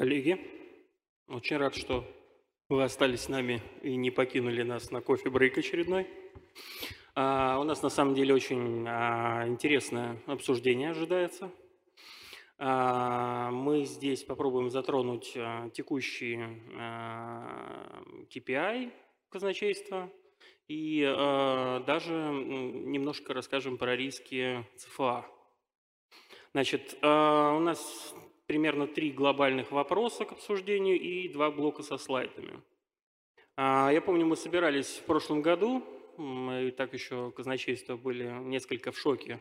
Коллеги, очень рад, что вы остались с нами и не покинули нас на кофе-брейк очередной. А, у нас на самом деле очень а, интересное обсуждение ожидается. А, мы здесь попробуем затронуть а, текущие а, KPI казначейства и а, даже немножко расскажем про риски ЦФА. Значит, а, у нас примерно три глобальных вопроса к обсуждению и два блока со слайдами. А, я помню, мы собирались в прошлом году, мы так еще казначейство были несколько в шоке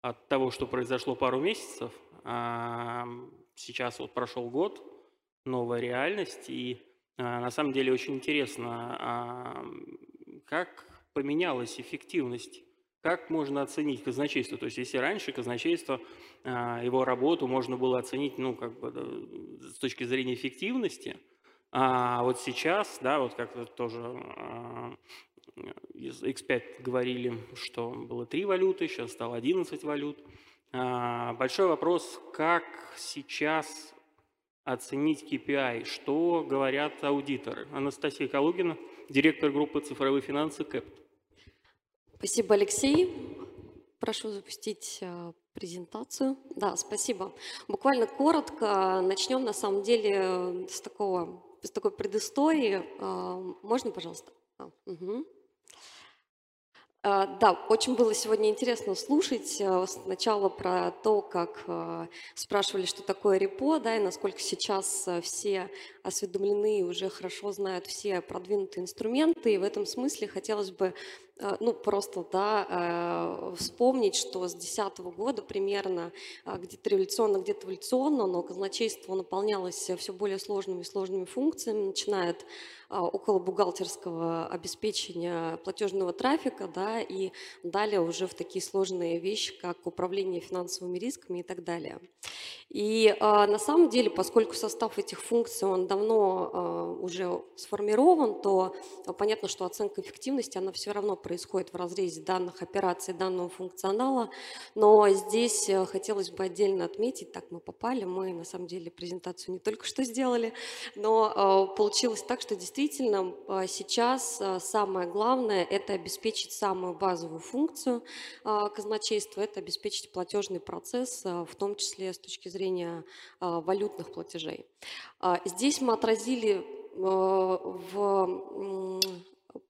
от того, что произошло пару месяцев. А сейчас вот прошел год, новая реальность, и а, на самом деле очень интересно, как поменялась эффективность как можно оценить казначейство? То есть если раньше казначейство, а, его работу можно было оценить ну, как бы, с точки зрения эффективности, а вот сейчас, да, вот как тоже а, из X5 говорили, что было три валюты, сейчас стало 11 валют. А, большой вопрос, как сейчас оценить KPI, что говорят аудиторы. Анастасия Калугина, директор группы «Цифровые финансы» КЭПТ. Спасибо, Алексей. Прошу запустить э, презентацию. Да, спасибо. Буквально коротко начнем, на самом деле, с, такого, с такой предыстории. Э, можно, пожалуйста? А, угу. Да, очень было сегодня интересно слушать сначала про то, как спрашивали, что такое репо, да, и насколько сейчас все осведомлены и уже хорошо знают все продвинутые инструменты. И в этом смысле хотелось бы Э, ну, просто, да, э, вспомнить, что с 2010 года примерно э, где-то революционно, где-то эволюционно, но казначейство наполнялось все более сложными и сложными функциями, начиная от около бухгалтерского обеспечения платежного трафика, да, и далее уже в такие сложные вещи, как управление финансовыми рисками и так далее. И на самом деле, поскольку состав этих функций, он давно уже сформирован, то понятно, что оценка эффективности, она все равно происходит в разрезе данных операций, данного функционала. Но здесь э, хотелось бы отдельно отметить, так мы попали, мы на самом деле презентацию не только что сделали, но э, получилось так, что действительно э, сейчас самое главное – это обеспечить самую базовую функцию казначейства, это обеспечить платежный процесс, в том числе с точки зрения валютных платежей. Здесь мы отразили в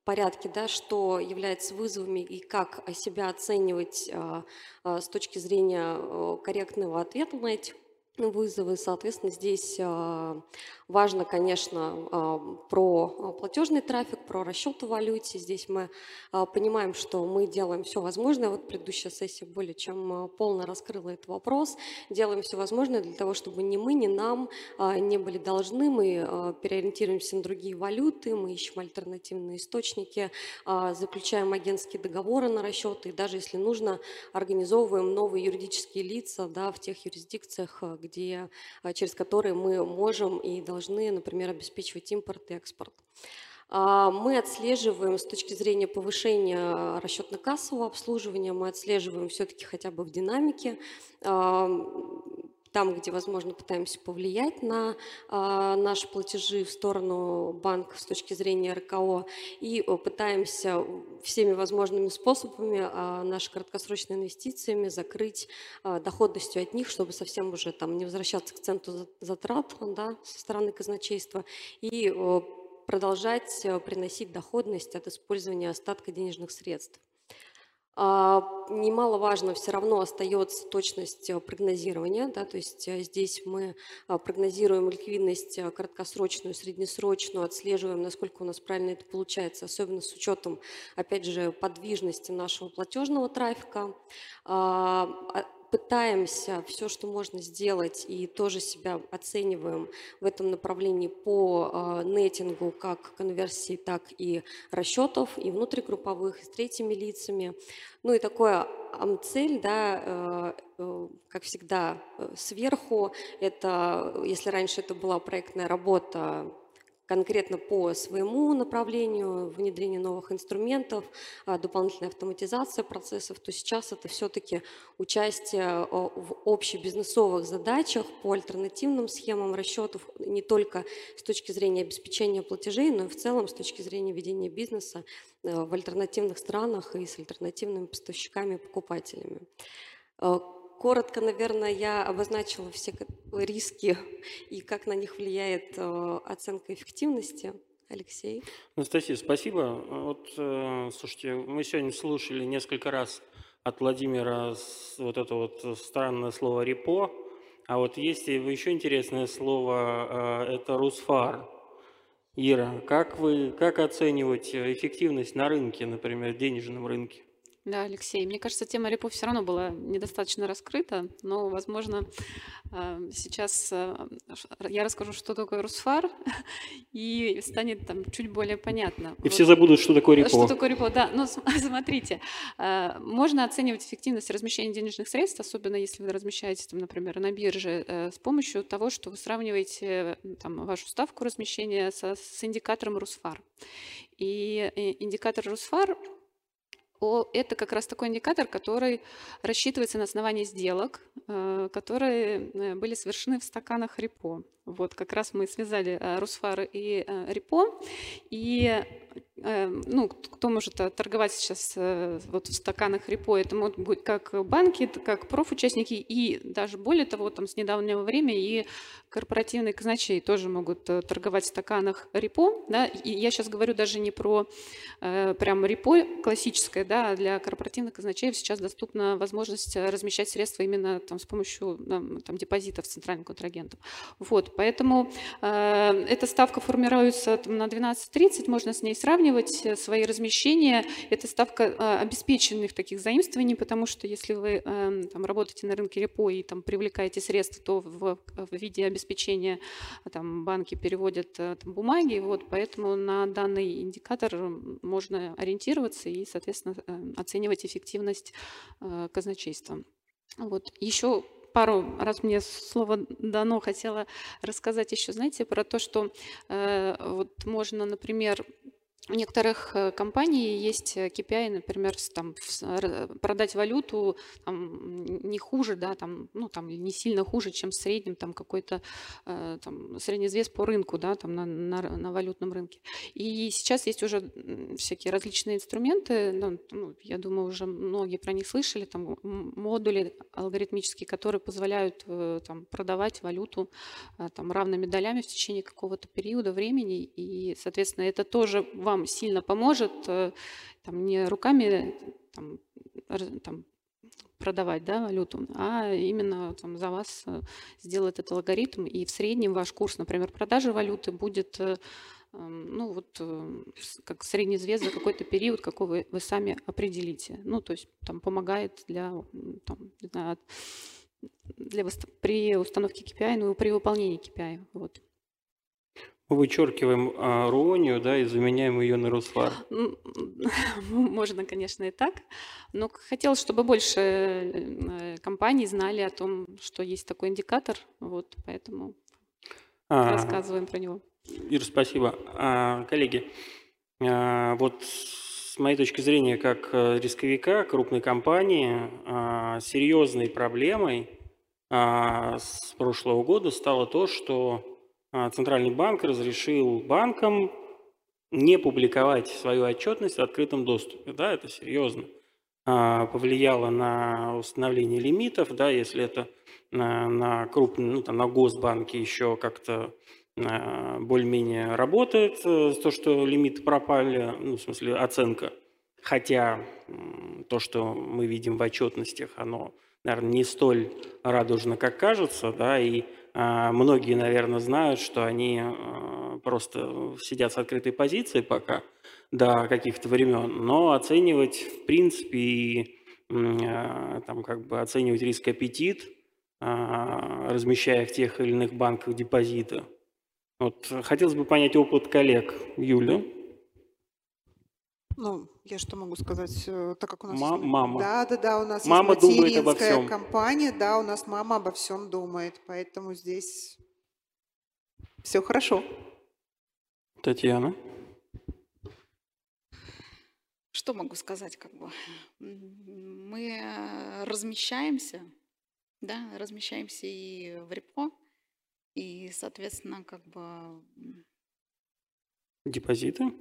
порядке, да, что является вызовами и как себя оценивать а, а, с точки зрения корректного ответа на эти вызовы. Соответственно, здесь а, важно, конечно, а, про платежный трафик, про расчеты в валюте. Здесь мы а, понимаем, что мы делаем все возможное. Вот предыдущая сессия более чем полно раскрыла этот вопрос. Делаем все возможное для того, чтобы ни мы, ни нам не были должны. Мы переориентируемся на другие валюты, мы ищем альтернативные источники, заключаем агентские договоры на расчеты и даже, если нужно, организовываем новые юридические лица да, в тех юрисдикциях, где, а, через которые мы можем и должны, например, обеспечивать импорт и экспорт. А, мы отслеживаем с точки зрения повышения расчетно-кассового обслуживания, мы отслеживаем все-таки хотя бы в динамике там, где возможно, пытаемся повлиять на а, наши платежи в сторону банка с точки зрения РКО и пытаемся всеми возможными способами а, наши краткосрочные инвестициями закрыть а, доходностью от них, чтобы совсем уже там не возвращаться к центру затрат да, со стороны казначейства и продолжать приносить доходность от использования остатка денежных средств. А, немаловажно все равно остается точность э, прогнозирования, да, то есть э, здесь мы а, прогнозируем ликвидность э, краткосрочную, среднесрочную, отслеживаем, насколько у нас правильно это получается, особенно с учетом, опять же, подвижности нашего платежного трафика. А, пытаемся все, что можно сделать, и тоже себя оцениваем в этом направлении по э, нетингу как конверсии, так и расчетов, и внутригрупповых, и с третьими лицами. Ну и такое амцель, да, э, э, как всегда, сверху, это, если раньше это была проектная работа, конкретно по своему направлению, внедрение новых инструментов, а, дополнительная автоматизация процессов, то сейчас это все-таки участие в общебизнесовых задачах по альтернативным схемам расчетов не только с точки зрения обеспечения платежей, но и в целом с точки зрения ведения бизнеса э, в альтернативных странах и с альтернативными поставщиками и покупателями. Коротко, наверное, я обозначила все риски и как на них влияет э, оценка эффективности. Алексей. Анастасия, спасибо. Вот, э, слушайте, мы сегодня слушали несколько раз от Владимира вот это вот странное слово «репо», а вот есть еще интересное слово, э, это «русфар». Ира, как вы, как оценивать эффективность на рынке, например, денежном рынке? Да, Алексей, мне кажется, тема репо все равно была недостаточно раскрыта, но, возможно, а, сейчас а, я расскажу, что такое Русфар, и станет там чуть более понятно. И вот. все забудут, что такое репо. Что такое репо, да. Но смотрите, а, можно оценивать эффективность размещения денежных средств, особенно если вы размещаете, там, например, на бирже, э, с помощью того, что вы сравниваете там, вашу ставку размещения со, с индикатором Русфар. И э, индикатор Русфар это как раз такой индикатор, который рассчитывается на основании сделок, э, которые э, были совершены в стаканах репо. Вот как раз мы связали э, Русфар и репо, и Эм, ну, кто может э, торговать сейчас э, вот в стаканах репо, это могут быть как банки, как профучастники, и даже более того, там с недавнего времени и корпоративные казначеи тоже могут э, торговать в стаканах репо. Да? И я сейчас говорю даже не про э, прям репо классическое, да, а для корпоративных казначеев сейчас доступна возможность размещать средства именно там, с помощью там, депозитов центральных контрагентов. Вот, поэтому э, эта ставка формируется там, на 12.30, можно с ней сравнивать, э, свои размещения. Это ставка э, обеспеченных таких заимствований, потому что если вы эм, там, работаете на рынке репо и там, привлекаете средства, то в, в виде обеспечения там, банки переводят э, там, бумаги. Вот, поэтому на данный индикатор можно ориентироваться и, соответственно, оценивать эффективность казначейства. Вот. Еще пару раз мне слово дано, хотела рассказать еще, знаете, про то, что э, вот можно, например, у некоторых э, компаний есть KPI, например, там, продать валюту там, не хуже, да, там, ну, там, не сильно хуже, чем в среднем там, какой-то э, там, средний вес по рынку да, там, на, на, на валютном рынке. И сейчас есть уже всякие различные инструменты, ну, я думаю, уже многие про них слышали, там, модули алгоритмические, которые позволяют э, там, продавать валюту там, равными долями в течение какого-то периода времени. И, соответственно, это тоже вам вам сильно поможет э, там, не руками там, там, продавать да, валюту, а именно там, за вас э, сделает этот алгоритм, и в среднем ваш курс, например, продажи валюты будет э, эм, ну вот как средний вес за какой-то период, какой вы, вы сами определите. Ну, то есть там помогает для, там, знаю, для, при установке KPI, ну и при выполнении KPI. Вот. Мы вычеркиваем а, Руонию, да, и заменяем ее на Русфар. Можно, конечно, и так. Но хотелось, чтобы больше э, компаний знали о том, что есть такой индикатор. Вот, поэтому а, рассказываем про него. Ира, спасибо. А, коллеги, а, вот с моей точки зрения, как э, рисковика крупной компании, а, серьезной проблемой а, с прошлого года стало то, что Центральный банк разрешил банкам не публиковать свою отчетность в открытом доступе. Да, это серьезно а, повлияло на установление лимитов, да, если это на, на крупные, ну, там, на госбанке еще как-то а, более-менее работает, э, то, что лимиты пропали, ну, в смысле оценка. Хотя то, что мы видим в отчетностях, оно, наверное, не столь радужно, как кажется, да, и а, многие, наверное, знают, что они а, просто сидят с открытой позицией пока до каких-то времен, но оценивать, в принципе, и а, там как бы оценивать риск аппетит, размещая в тех или иных банках депозиты. Вот хотелось бы понять опыт коллег. Юля? Ну, я что могу сказать, э, так как у нас... Ма- мама. Да, да, да, у нас мама есть думает обо всем. компания, да, у нас мама обо всем думает, поэтому здесь все хорошо. Татьяна? Что могу сказать, как бы? Мы размещаемся, да, размещаемся и в репо, и, соответственно, как бы, Депозиты?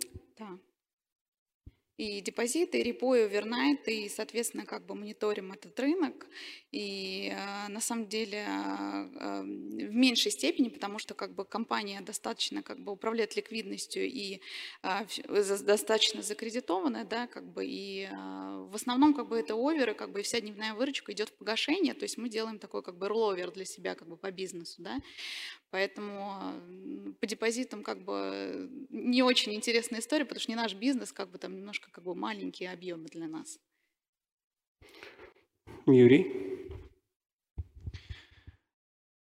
И депозиты, и репо, и овернайт, и, соответственно, как бы мониторим этот рынок. И э, на самом деле э, э, в меньшей степени, потому что как бы компания достаточно как бы управляет ликвидностью и достаточно закредитованная, да, как бы, и в основном как бы это оверы, как бы и вся дневная выручка идет в погашение, то есть мы делаем такой как бы ролловер для себя как бы по бизнесу, да, поэтому по депозитам как бы не очень интересная история, потому что не наш бизнес, как бы там немножко как бы маленькие объемы для нас. Юрий?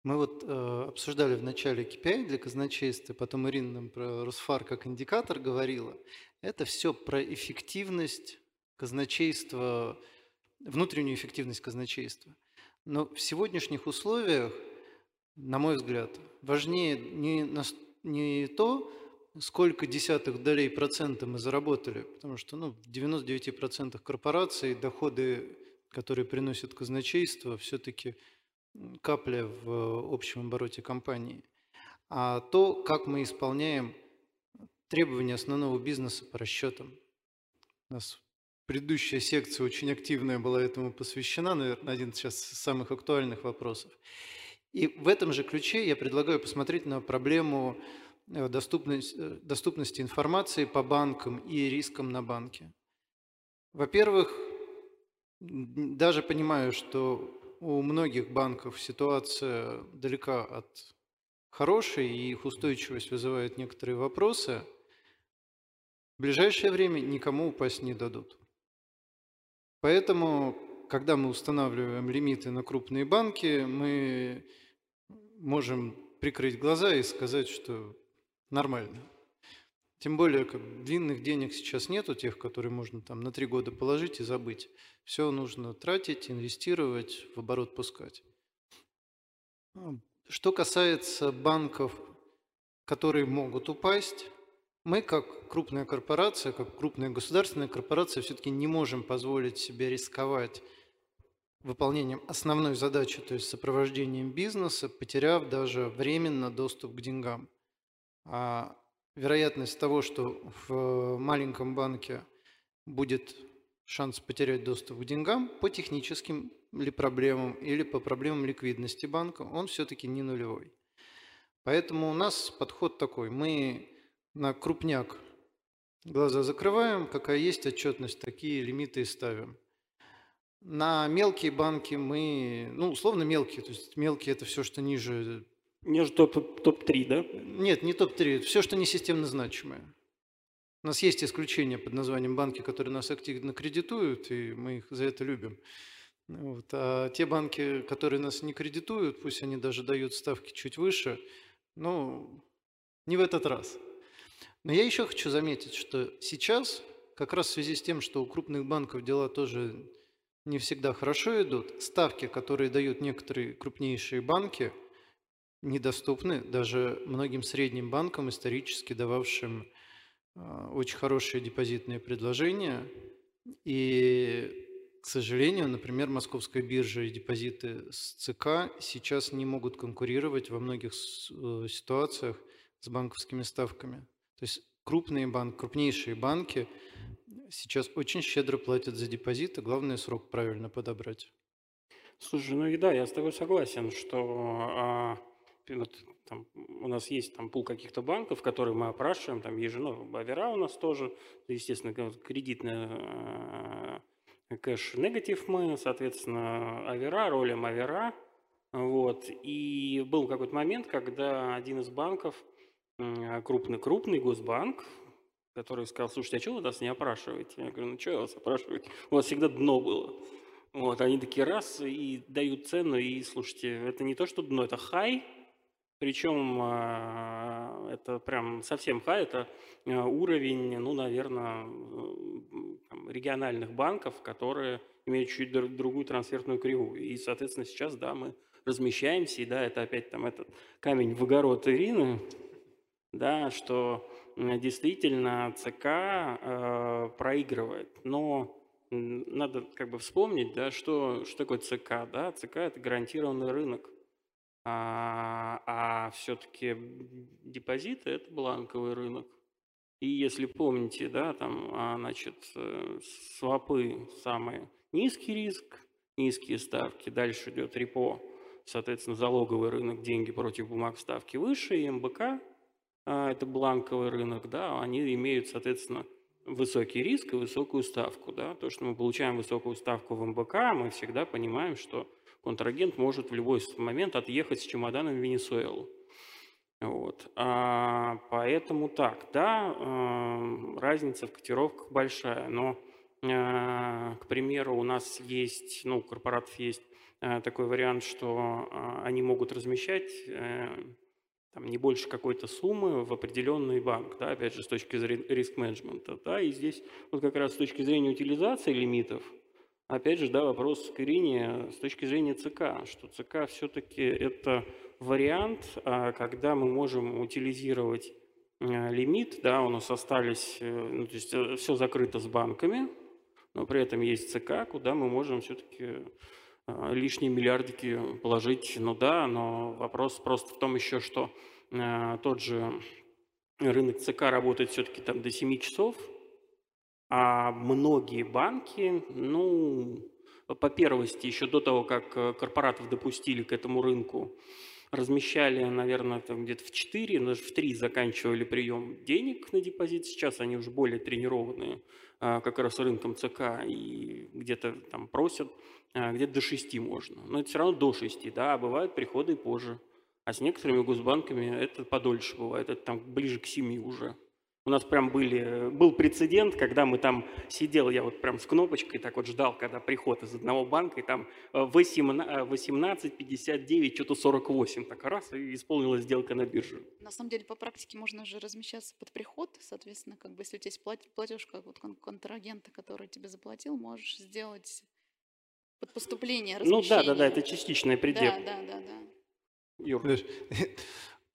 Мы вот э, обсуждали в начале KPI для казначейства, потом Ирина нам про Росфар как индикатор говорила. Это все про эффективность казначейства, внутреннюю эффективность казначейства. Но в сегодняшних условиях, на мой взгляд, важнее не, не то, сколько десятых долей процента мы заработали, потому что ну, в 99% корпораций доходы, которые приносят казначейство, все-таки капля в общем обороте компании, а то, как мы исполняем требования основного бизнеса по расчетам. У нас предыдущая секция очень активная была этому посвящена, наверное, один сейчас из самых актуальных вопросов. И в этом же ключе я предлагаю посмотреть на проблему э, доступность- э, доступности информации по банкам и рискам на банке. Во-первых, даже понимаю, что у многих банков ситуация далека от хорошей, и их устойчивость вызывает некоторые вопросы, в ближайшее время никому упасть не дадут. Поэтому, когда мы устанавливаем лимиты на крупные банки, мы можем прикрыть глаза и сказать, что нормально. Тем более, как длинных денег сейчас нету, тех, которые можно там на три года положить и забыть. Все нужно тратить, инвестировать, в оборот пускать. Ну, Что касается банков, которые могут упасть, мы как крупная корпорация, как крупная государственная корпорация все-таки не можем позволить себе рисковать выполнением основной задачи, то есть сопровождением бизнеса, потеряв даже временно доступ к деньгам. А вероятность того, что в маленьком банке будет шанс потерять доступ к деньгам по техническим ли проблемам или по проблемам ликвидности банка, он все-таки не нулевой. Поэтому у нас подход такой. Мы на крупняк глаза закрываем, какая есть отчетность, такие лимиты и ставим. На мелкие банки мы, ну, условно мелкие, то есть мелкие это все, что ниже Ниже топ- топ-3, да? нет, не топ-3, все, что не системно значимое. У нас есть исключения под названием банки, которые нас активно кредитуют, и мы их за это любим. Вот. А те банки, которые нас не кредитуют, пусть они даже дают ставки чуть выше, ну, не в этот раз. Но я еще хочу заметить, что сейчас, как раз в связи с тем, что у крупных банков дела тоже не всегда хорошо идут, ставки, которые дают некоторые крупнейшие банки – недоступны даже многим средним банкам, исторически дававшим а, очень хорошие депозитные предложения. И, к сожалению, например, Московская биржа и депозиты с ЦК сейчас не могут конкурировать во многих э, ситуациях с банковскими ставками. То есть крупные банки, крупнейшие банки сейчас очень щедро платят за депозиты, главное срок правильно подобрать. Слушай, ну и да, я с тобой согласен, что а, вот там, у нас есть там пул каких-то банков, которые мы опрашиваем, там ежегодно, Авера у нас тоже, естественно, кредитная э, кэш негатив мы, соответственно, Авера, ролем Авера, вот, и был какой-то момент, когда один из банков, крупный-крупный госбанк, который сказал, слушайте, а что вы нас не опрашиваете? Я говорю, ну что вас опрашивать? У вас всегда дно было. Вот, они такие раз и дают цену, и слушайте, это не то, что дно, это хай, причем а, это прям совсем хай, это а, уровень, ну, наверное, региональных банков, которые имеют чуть дру- другую трансферную кривую. И, соответственно, сейчас, да, мы размещаемся, и да, это опять там этот камень в огород Ирины, да, что действительно ЦК э, проигрывает. Но надо как бы вспомнить, да, что, что такое ЦК. Да? ЦК – это гарантированный рынок. А, а все-таки депозиты – это бланковый рынок. И если помните, да, там, а, значит, э, свопы самые низкий риск, низкие ставки, дальше идет репо, соответственно, залоговый рынок, деньги против бумаг ставки выше, и МБК, это бланковый рынок, да, они имеют, соответственно, высокий риск и высокую ставку. Да? То, что мы получаем высокую ставку в МБК, мы всегда понимаем, что контрагент может в любой момент отъехать с чемоданом в Венесуэлу. Вот. А, поэтому так, да, э, разница в котировках большая, но, э, к примеру, у нас есть, ну, у корпоратов есть э, такой вариант, что э, они могут размещать э, там, не больше какой-то суммы в определенный банк, да, опять же, с точки зрения риск-менеджмента. Да, и здесь вот как раз с точки зрения утилизации лимитов, опять же, да, вопрос к с точки зрения ЦК, что ЦК все-таки это вариант, а, когда мы можем утилизировать э, лимит, да, у нас остались, э, ну, то есть э, все закрыто с банками, но при этом есть ЦК, куда мы можем все-таки лишние миллиардики положить, ну да, но вопрос просто в том еще, что э, тот же рынок ЦК работает все-таки там до 7 часов, а многие банки, ну, по первости, еще до того, как э, корпоратов допустили к этому рынку, размещали, наверное, там где-то в 4, даже в 3 заканчивали прием денег на депозит. Сейчас они уже более тренированные а, как раз рынком ЦК и где-то там просят а, где-то до 6 можно. Но это все равно до 6, да, а бывают приходы и позже. А с некоторыми госбанками это подольше бывает, это там ближе к 7 уже. У нас прям были, был прецедент, когда мы там сидел, я вот прям с кнопочкой так вот ждал, когда приход из одного банка, и там 18,59, что-то 48, так раз, и исполнилась сделка на бирже. На самом деле, по практике можно же размещаться под приход, соответственно, как бы если у тебя есть платеж как вот контрагента, который тебе заплатил, можешь сделать под поступление Ну да, да, да, это частичная предел. Да, да, да, да. Юр.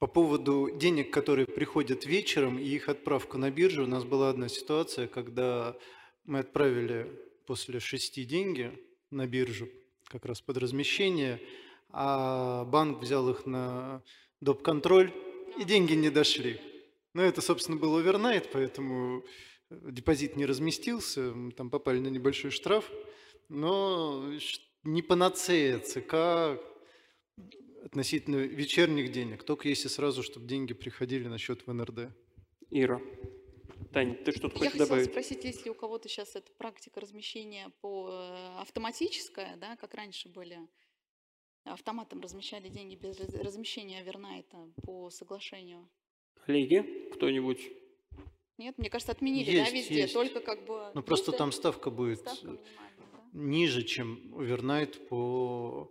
По поводу денег, которые приходят вечером и их отправку на биржу, у нас была одна ситуация, когда мы отправили после шести деньги на биржу, как раз под размещение, а банк взял их на доп-контроль, и деньги не дошли. Но это, собственно, был овернайт, поэтому депозит не разместился, мы там попали на небольшой штраф но не панацея ЦК относительно вечерних денег, только если сразу, чтобы деньги приходили на счет в НРД. Ира. Тань, ты что-то хочешь добавить? Я хотела спросить, если у кого-то сейчас эта практика размещения по э, автоматическая, да, как раньше были, автоматом размещали деньги без размещения овернайта по соглашению. Коллеги, кто-нибудь? Нет, мне кажется, отменили, есть, да, везде, есть. только как бы... Ну, просто там ставка будет... Ставка ниже, чем овернайт по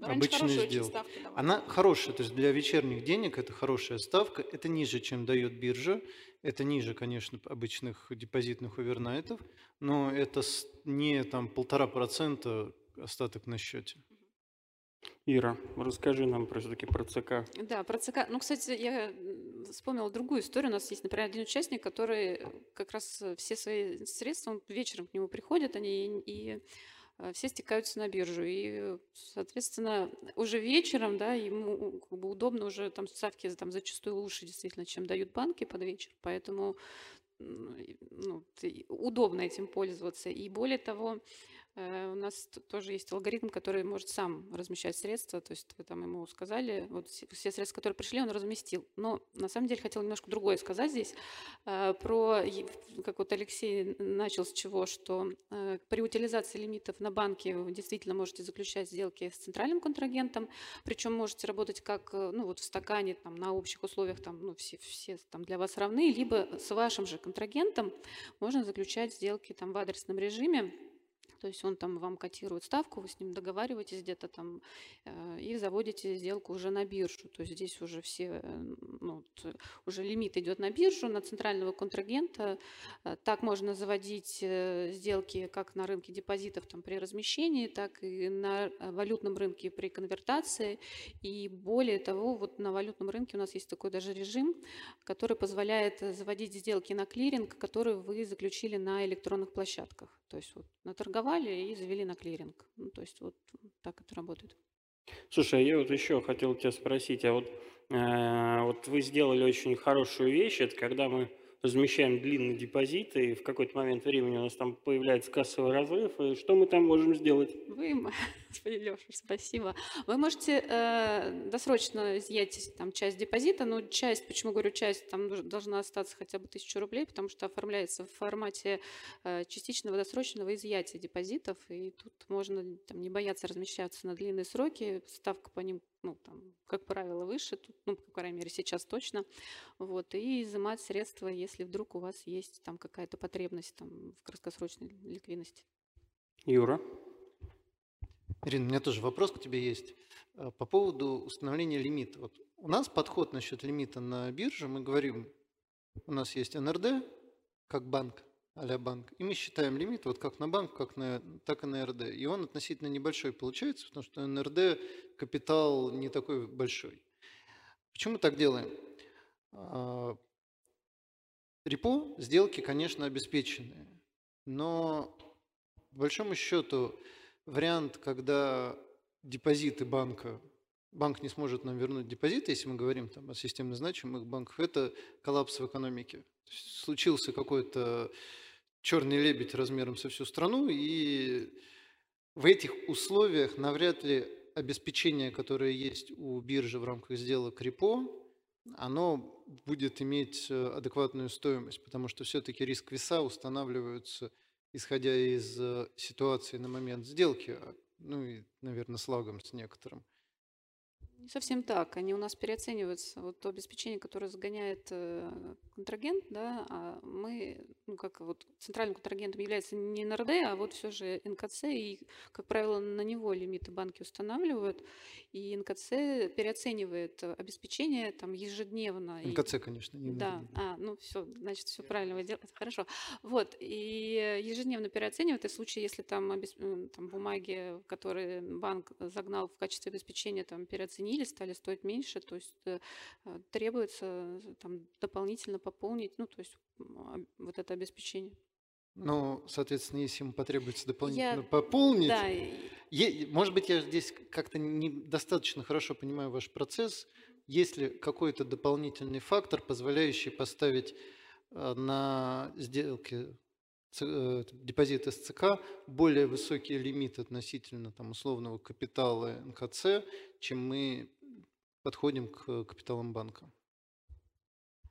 Раньше сделке. Она хорошая, то есть для вечерних денег это хорошая ставка, это ниже, чем дает биржа, это ниже, конечно, обычных депозитных овернайтов, но это не там полтора процента остаток на счете. Ира, расскажи нам про все-таки про ЦК. Да, про ЦК. Ну, кстати, я вспомнила другую историю. У нас есть, например, один участник, который как раз все свои средства, он вечером к нему приходит, они и э, все стекаются на биржу. И, соответственно, уже вечером, да, ему как бы удобно уже там ставки там зачастую лучше действительно, чем дают банки под вечер. Поэтому ну, удобно этим пользоваться. И более того, Э, у нас тоже есть алгоритм, который может сам размещать средства, то есть вы там ему сказали, вот все средства, которые пришли, он разместил. Но на самом деле хотел немножко другое сказать здесь, э, про, как вот Алексей начал с чего, что э, при утилизации лимитов на банке вы действительно можете заключать сделки с центральным контрагентом, причем можете работать как ну, вот в стакане, там, на общих условиях, там, ну, все, все там для вас равны, либо с вашим же контрагентом можно заключать сделки там, в адресном режиме, то есть он там вам котирует ставку, вы с ним договариваетесь где-то там э, и заводите сделку уже на биржу. То есть здесь уже все ну, уже лимит идет на биржу, на центрального контрагента. Э, так можно заводить э, сделки как на рынке депозитов там, при размещении, так и на валютном рынке при конвертации. И более того, вот на валютном рынке у нас есть такой даже режим, который позволяет заводить сделки на клиринг, которые вы заключили на электронных площадках. То есть вот наторговали и завели на клиринг. Ну, то есть вот так это работает. Слушай, а я вот еще хотел тебя спросить, а вот, э, вот вы сделали очень хорошую вещь, это когда мы размещаем длинный депозит, и в какой-то момент времени у нас там появляется кассовый разрыв, и что мы там можем сделать? Вы, Господи, Леша, спасибо. Вы можете э, досрочно изъять там часть депозита, но часть, почему говорю часть, там должна остаться хотя бы тысячу рублей, потому что оформляется в формате э, частичного досрочного изъятия депозитов, и тут можно там, не бояться размещаться на длинные сроки, ставка по ним ну, там, как правило, выше, тут, ну, по крайней мере, сейчас точно, вот, и изымать средства, если вдруг у вас есть там какая-то потребность там, в краткосрочной ликвидности. Юра? Ирина, у меня тоже вопрос к тебе есть. Э, по поводу установления лимита. Вот у нас подход насчет лимита на бирже, мы говорим, у нас есть НРД, как банк, а банк, и мы считаем лимит вот как на банк, как на, так и на РД. И он относительно небольшой получается, потому что НРД капитал не такой большой. Почему мы так делаем? А, репо сделки, конечно, обеспеченные, но по большому счету вариант, когда депозиты банка, банк не сможет нам вернуть депозиты, если мы говорим там, о системно значимых банках, это коллапс в экономике. Случился какой-то черный лебедь размером со всю страну, и в этих условиях навряд ли обеспечение, которое есть у биржи в рамках сделок репо, оно будет иметь э, адекватную стоимость, потому что все-таки риск веса устанавливаются, исходя из э, ситуации на момент сделки, а, ну и, наверное, с лагом с некоторым. Не совсем так. Они у нас переоцениваются. Вот то обеспечение, которое загоняет э, контрагент, да, а мы, ну, как вот центральным контрагентом является не НРД, а вот все же НКЦ, и, как правило, на него лимиты банки устанавливают, и НКЦ переоценивает обеспечение там ежедневно. НКЦ, конечно, не Да, а, ну все, значит, все правильно вы делаете, хорошо. Вот, и ежедневно переоценивает, и в случае, если там, обесп... там бумаги, которые банк загнал в качестве обеспечения, там переоценили, изменились, стали стоить меньше, то есть э, э, требуется э, там, дополнительно пополнить, ну, то есть вот это обеспечение. Ну, соответственно, если ему потребуется дополнительно я... пополнить, да. е... может быть, я здесь как-то недостаточно хорошо понимаю ваш процесс. Есть ли какой-то дополнительный фактор, позволяющий поставить на сделки депозит СЦК более высокий лимит относительно там, условного капитала НКЦ, чем мы подходим к капиталам банка?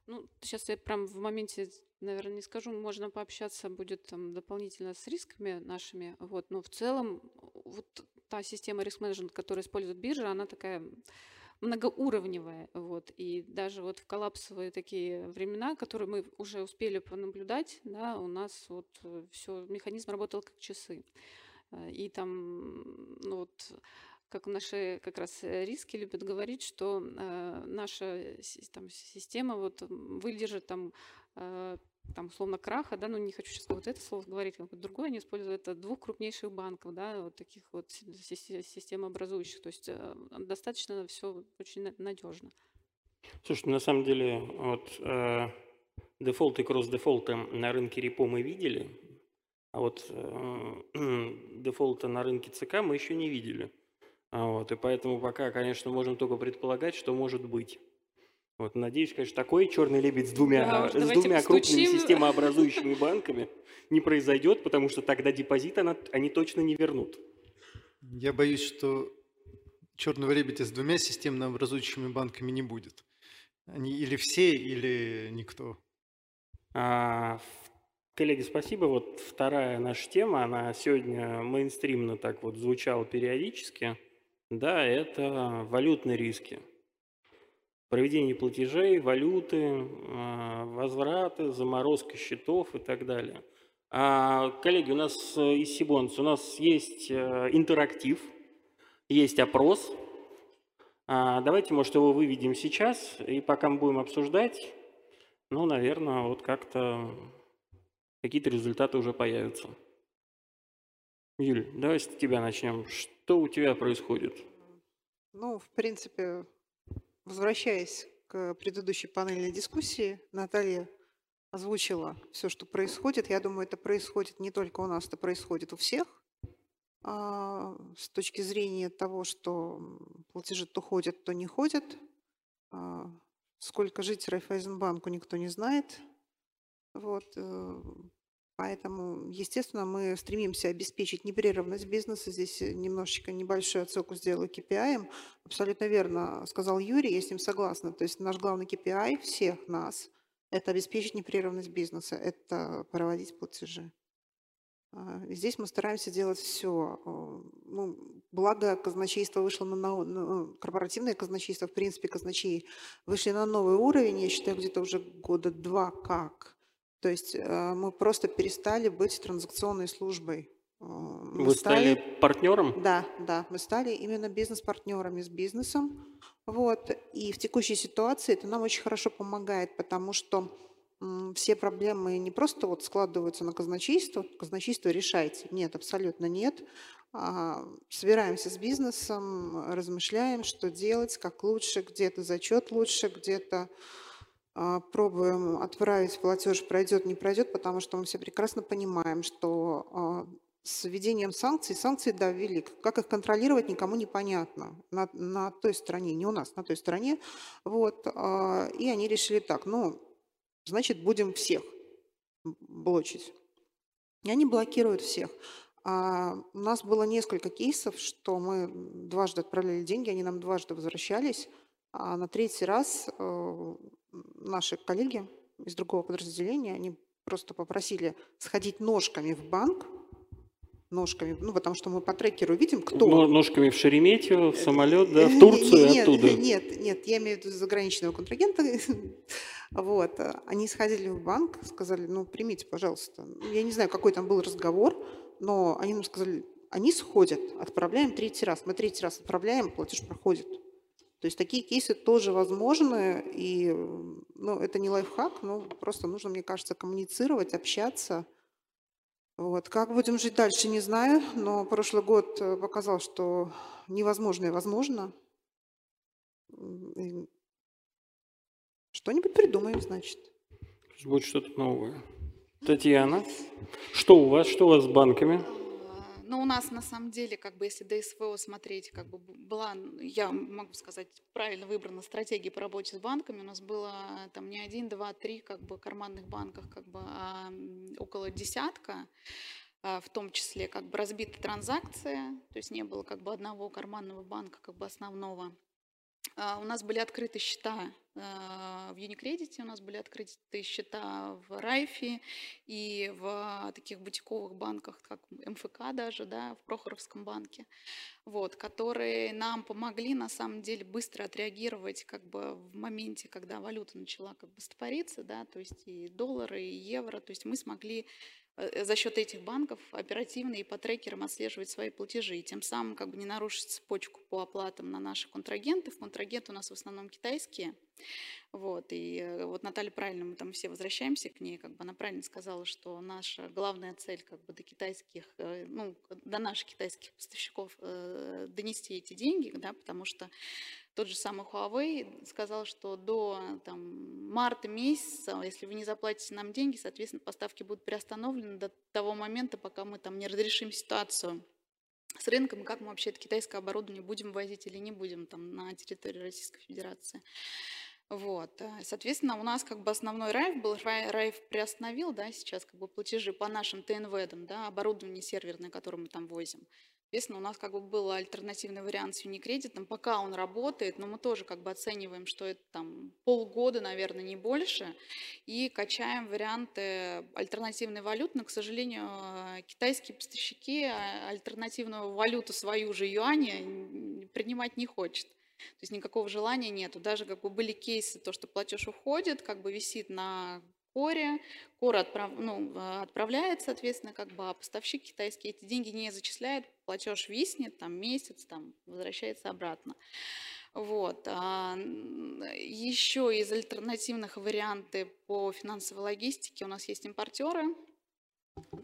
Ну, сейчас я прям в моменте, наверное, не скажу, можно пообщаться будет там дополнительно с рисками нашими, вот, но в целом вот та система риск-менеджмента, которую использует биржа, она такая многоуровневая, вот, и даже вот в коллапсовые такие времена, которые мы уже успели понаблюдать, да, у нас вот э, все, механизм работал как часы, э, и там, ну вот, как наши как раз э, риски любят говорить, что э, наша там, система вот выдержит там э, там, условно, краха, да, ну, не хочу сейчас вот это слово говорить, как другое, они используют это двух крупнейших банков, да, вот таких вот системообразующих, то есть э, достаточно все очень надежно. Слушай, на самом деле, вот э, дефолты и кросс-дефолты на рынке репо мы видели, а вот э, дефолта на рынке ЦК мы еще не видели. А вот, и поэтому пока, конечно, можем только предполагать, что может быть. Вот, надеюсь, конечно, такой черный лебедь с двумя, да, с двумя крупными системообразующими банками не произойдет, потому что тогда депозит она, они точно не вернут. Я боюсь, что черного лебедя с двумя системообразующими банками не будет. Они или все, или никто. А, коллеги, спасибо. Вот вторая наша тема, она сегодня мейнстримно так вот звучала периодически – да, это валютные риски. Проведение платежей, валюты, а, возвраты, заморозка счетов и так далее. А, коллеги, у нас э, из Сибонс, у нас есть э, интерактив, есть опрос. А, давайте, может, его выведем сейчас, и пока мы будем обсуждать, ну, наверное, вот как-то какие-то результаты уже появятся. Юль, давай с тебя начнем. Что у тебя происходит? Ну, в принципе, возвращаясь к предыдущей панельной дискуссии, Наталья озвучила все, что происходит. Я думаю, это происходит не только у нас, это происходит у всех. А, с точки зрения того, что платежи то ходят, то не ходят. А, сколько жить Райфайзенбанку никто не знает. Вот. Э, поэтому, естественно, мы стремимся обеспечить непрерывность бизнеса. Здесь немножечко небольшую отсылку сделала KPI. Абсолютно верно сказал Юрий, я с ним согласна. То есть наш главный KPI всех нас – это обеспечить непрерывность бизнеса, это проводить платежи. А, здесь мы стараемся делать все. Ну, благо казначейство вышло на, на, на корпоративное казначейство, в принципе, казначеи вышли на новый уровень, я считаю, где-то уже года два как. То есть а, мы просто перестали быть транзакционной службой. Мы Вы стали, стали партнером? Да, да, мы стали именно бизнес-партнерами с бизнесом. Вот. И в текущей ситуации это нам очень хорошо помогает, потому что все проблемы не просто вот складываются на казначейство, казначейство решайте. Нет, абсолютно нет. А, собираемся с бизнесом, размышляем, что делать, как лучше, где-то зачет лучше, где-то пробуем отправить платеж, пройдет, не пройдет, потому что мы все прекрасно понимаем, что а, с введением санкций, санкции давили. Как их контролировать, никому не понятно. На, на той стороне, не у нас, на той стороне. Вот, а, и они решили так, ну, значит, будем всех блочить. И они блокируют всех. А у нас было несколько кейсов, что мы дважды отправляли деньги, они нам дважды возвращались. А на третий раз наши коллеги из другого подразделения, они просто попросили сходить ножками в банк, ножками, ну, потому что мы по трекеру видим, кто... Но, ножками в Шереметьево, в самолет, да, в Турцию нет, оттуда. Нет, нет, я имею в виду заграничного контрагента. вот. Они сходили в банк, сказали, ну, примите, пожалуйста. Я не знаю, какой там был разговор, но они нам сказали, они сходят, отправляем третий раз. Мы третий раз отправляем, платеж проходит. То есть такие кейсы тоже возможны, и ну, это не лайфхак, но просто нужно, мне кажется, коммуницировать, общаться – вот. Как будем жить дальше, не знаю, но прошлый год э, показал, что невозможное возможно. Что-нибудь придумаем, значит. Будет что-то новое. Татьяна, что у вас, что у вас с банками? Ну, у нас на самом деле, как бы, если ДСВО смотреть, как бы была, я могу сказать, правильно выбрана стратегия по работе с банками. У нас было там не один, два, три, как бы, карманных банках, как бы, а около десятка а, в том числе как бы разбиты транзакции, то есть не было как бы одного карманного банка как бы основного. А, у нас были открыты счета а, в Unicredit, у нас были открыты счета в Райфе и в таких бутиковых банках, как МФК даже, да, в Прохоровском банке, вот, которые нам помогли на самом деле быстро отреагировать как бы в моменте, когда валюта начала как бы стопориться, да, то есть и доллары, и евро, то есть мы смогли за счет этих банков оперативно и по трекерам отслеживать свои платежи, и тем самым как бы не нарушить цепочку по оплатам на наших контрагентов. Контрагенты у нас в основном китайские. Вот, и э, вот Наталья правильно, мы там все возвращаемся к ней, как бы она правильно сказала, что наша главная цель как бы до китайских, э, ну, до наших китайских поставщиков донести эти деньги, да, потому что тот же самый Huawei сказал, что до там, марта месяца, если вы не заплатите нам деньги, соответственно, поставки будут приостановлены до того момента, пока мы там не разрешим ситуацию с рынком, как мы вообще это китайское оборудование будем возить или не будем там, на территории Российской Федерации. Вот. Соответственно, у нас как бы основной райф был, райф приостановил, да, сейчас как бы платежи по нашим ТНВДам, да, оборудование серверное, которое мы там возим. Соответственно, у нас как бы был альтернативный вариант с Unicredit, пока он работает, но мы тоже как бы оцениваем, что это там полгода, наверное, не больше, и качаем варианты альтернативной валюты, но, к сожалению, китайские поставщики а, альтернативную валюту свою же юани принимать не хочет. То есть никакого желания нету. Даже как бы были кейсы, то, что платеж уходит, как бы висит на коре, кора отправ, ну, отправляет, соответственно, как бы, а поставщик китайский эти деньги не зачисляет, платеж виснет, там месяц, там возвращается обратно. Вот. А еще из альтернативных вариантов по финансовой логистике у нас есть импортеры,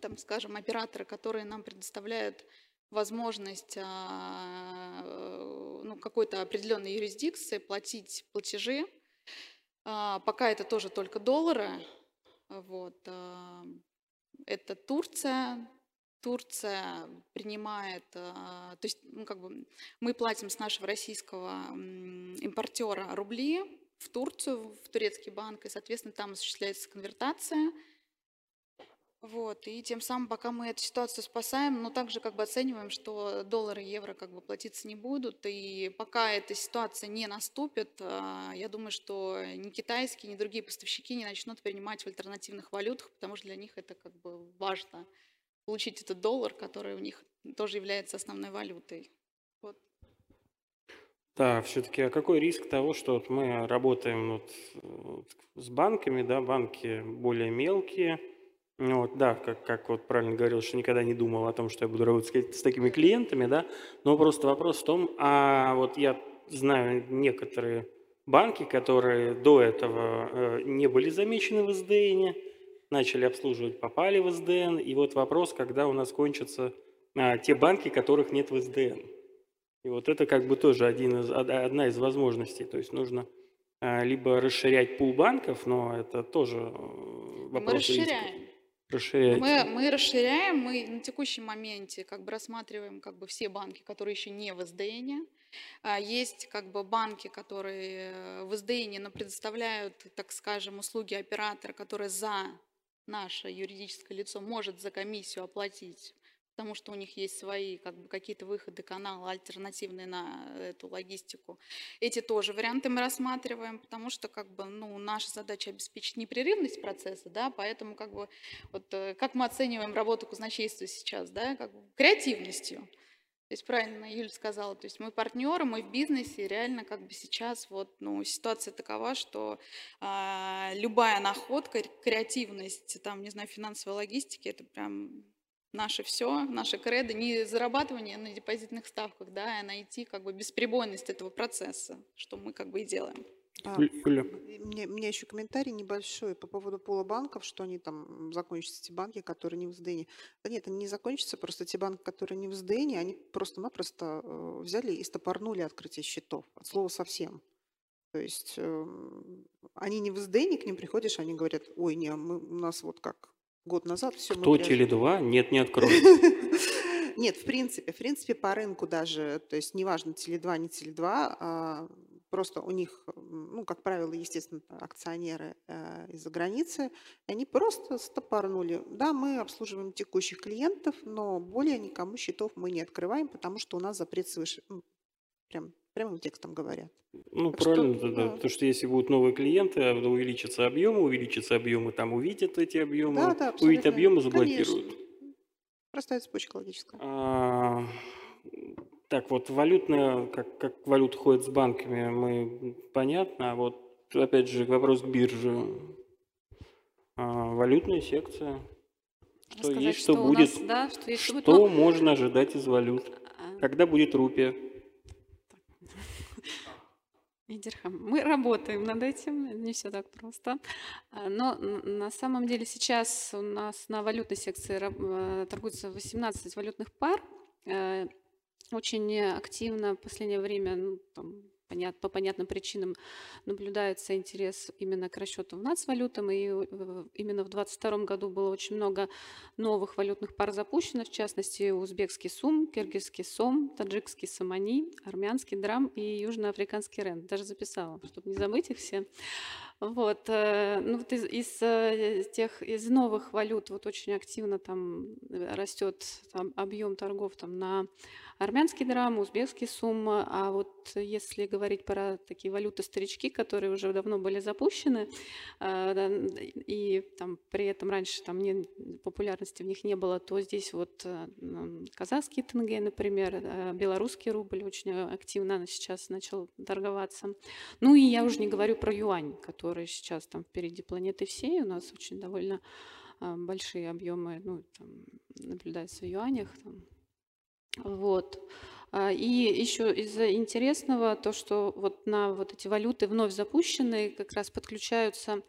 там, скажем, операторы, которые нам предоставляют возможность а, ну, какой-то определенной юрисдикции платить платежи. А, пока это тоже только доллары. Вот. А, это Турция, Турция принимает, то есть ну, как бы мы платим с нашего российского импортера рубли в Турцию, в турецкий банк, и, соответственно, там осуществляется конвертация – вот, и тем самым, пока мы эту ситуацию спасаем, но также как бы оцениваем, что доллары и евро как бы платиться не будут, и пока эта ситуация не наступит, а, я думаю, что ни китайские, ни другие поставщики не начнут принимать в альтернативных валютах, потому что для них это как бы важно получить этот доллар, который у них тоже является основной валютой. Вот. Да, все-таки а какой риск того, что вот мы работаем вот, вот с банками, да, банки более мелкие, ну вот, да, как, как вот правильно говорил, что никогда не думал о том, что я буду работать с такими клиентами, да, но просто вопрос в том, а вот я знаю некоторые банки, которые до этого э, не были замечены в СДН, начали обслуживать, попали в СДН, и вот вопрос, когда у нас кончатся а, те банки, которых нет в СДН. И вот это как бы тоже один из, одна из возможностей, то есть нужно а, либо расширять пул банков, но это тоже э, вопрос Мы расширяем. Риска. Расширяете. Мы, мы расширяем, мы на текущем моменте как бы рассматриваем как бы все банки, которые еще не в СДН. А, есть как бы банки, которые в СДН, но предоставляют, так скажем, услуги оператора, который за наше юридическое лицо может за комиссию оплатить потому что у них есть свои как бы, какие-то выходы, каналы альтернативные на эту логистику. Эти тоже варианты мы рассматриваем, потому что как бы, ну, наша задача обеспечить непрерывность процесса, да, поэтому как бы, вот, э, как мы оцениваем работу казначейства сейчас, да, как бы, креативностью. То есть правильно Юля сказала, то есть мы партнеры, мы в бизнесе, реально как бы сейчас вот, ну, ситуация такова, что а, любая находка, креативность, там, не знаю, финансовой логистики, это прям наше все, наше кредо, не зарабатывание на депозитных ставках, да, а найти как бы бесперебойность этого процесса, что мы как бы и делаем. А, Юля. Мне, у меня еще комментарий небольшой по поводу пола банков, что они там закончатся, эти банки, которые не в СДН. Да нет, они не закончатся, просто те банки, которые не в СДН, они просто-напросто э, взяли и стопорнули открытие счетов, от слова совсем. То есть э, они не в СДН, к ним приходишь, они говорят, ой, не, мы, у нас вот как год назад все Кто Теле2? Нет, не откроет. Нет, в принципе, в принципе, по рынку даже, то есть неважно, Теле2, не Теле2, а просто у них, ну, как правило, естественно, акционеры э, из-за границы, они просто стопорнули. Да, мы обслуживаем текущих клиентов, но более никому счетов мы не открываем, потому что у нас запрет свыше, ну, прям прямым текстом говорят. Ну, так правильно, что, да, да. Потому что если будут новые клиенты, увеличатся объемы, увеличатся объемы, там увидят эти объемы, да, да, увидят объемы, заблокируют. Конечно. Простая цепочка логическая. А, так, вот валютная, как, как валюта ходит с банками, мы понятно. А вот опять же вопрос к бирже. А, валютная секция. Что Сказать, есть, что, что будет, нас, да, что, есть, что, что можно ожидать из валют? А. Когда будет рупия? Идирхам. Мы работаем над этим, не все так просто. А, но на самом деле сейчас у нас на валютной секции э, торгуется 18 валютных пар. Э, очень активно в последнее время, ну, там, понят, по понятным причинам наблюдается интерес именно к расчету в нацвалютам, и э, именно в 2022 году было очень много новых валютных пар запущено, в частности, узбекский сум, киргизский сом, таджикский самани, армянский драм и южноафриканский рен. Даже записала, чтобы не забыть их все. Вот, э, ну вот из, из э, тех, из новых валют вот очень активно там растет там, объем торгов там на армянский драм, узбекский сум, а вот если говорить про такие валюты-старички, которые уже давно были запущены, э, и там при этом раньше там не, популярности в них не было, то здесь вот э, казахский тенге, например, э, белорусский рубль очень активно сейчас начал торговаться. Ну и я уже не говорю про юань, который сейчас там впереди планеты всей, у нас очень довольно большие объемы ну, там, наблюдаются в юанях, там, вот. А, И еще из интересного то, что вот на вот эти валюты вновь запущенные как раз подключаются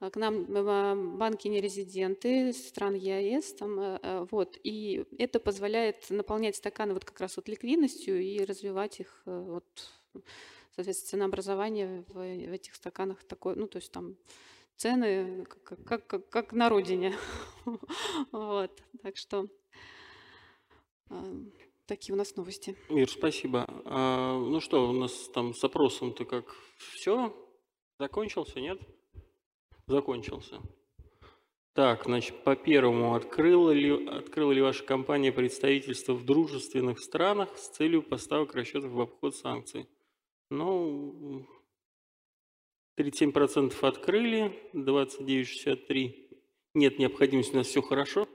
а, к нам а, банки нерезиденты стран ЕАЭС, там, э, э, вот, и это позволяет наполнять стаканы вот как раз вот ликвидностью и развивать их, э, вот, соответственно, ценообразование в, в этих стаканах такое, ну, то есть там цены как, как, как, как на родине, вот, так что такие у нас новости. Мир, спасибо. А, ну что, у нас там с опросом-то как все? Закончился, нет? Закончился. Так, значит, по первому, открыла ли, открыла ли ваша компания представительство в дружественных странах с целью поставок расчетов в обход санкций? Ну, 37% открыли, 29,63%. Нет необходимости, у нас все хорошо.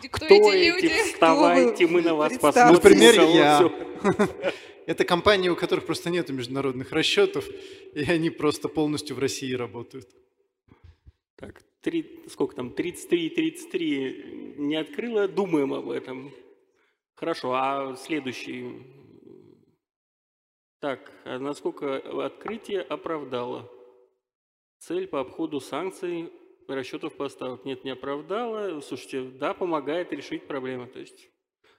Люди, кто, Кто эти люди? Вставайте, мы на вас посмотрим. Например, я. Это компании, у которых просто нет международных расчетов, и они просто полностью в России работают. Так, три, сколько там, 33, 33 не открыла, думаем об этом. Хорошо, а следующий. Так, а насколько открытие оправдало? Цель по обходу санкций расчетов поставок. Нет, не оправдало. Слушайте, да, помогает решить проблемы. То есть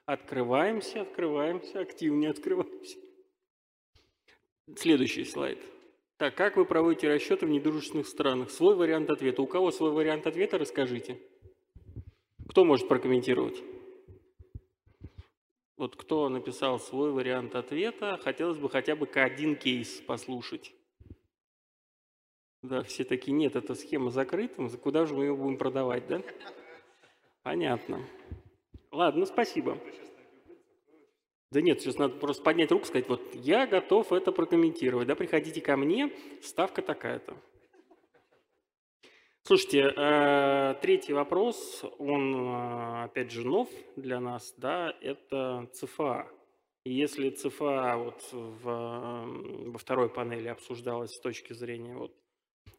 открываемся, открываемся, активнее открываемся. Следующий слайд. Так, как вы проводите расчеты в недружественных странах? Свой вариант ответа. У кого свой вариант ответа, расскажите. Кто может прокомментировать? Вот кто написал свой вариант ответа, хотелось бы хотя бы один кейс послушать. Да, все такие, нет, эта схема закрыта, куда же мы ее будем продавать, да? Понятно. Ладно, спасибо. Да нет, сейчас надо просто поднять руку и сказать, вот я готов это прокомментировать, да, приходите ко мне, ставка такая-то. Слушайте, э, третий вопрос, он, э, опять же, нов для нас, да, это ЦФА. И если ЦФА вот в, э, во второй панели обсуждалась с точки зрения вот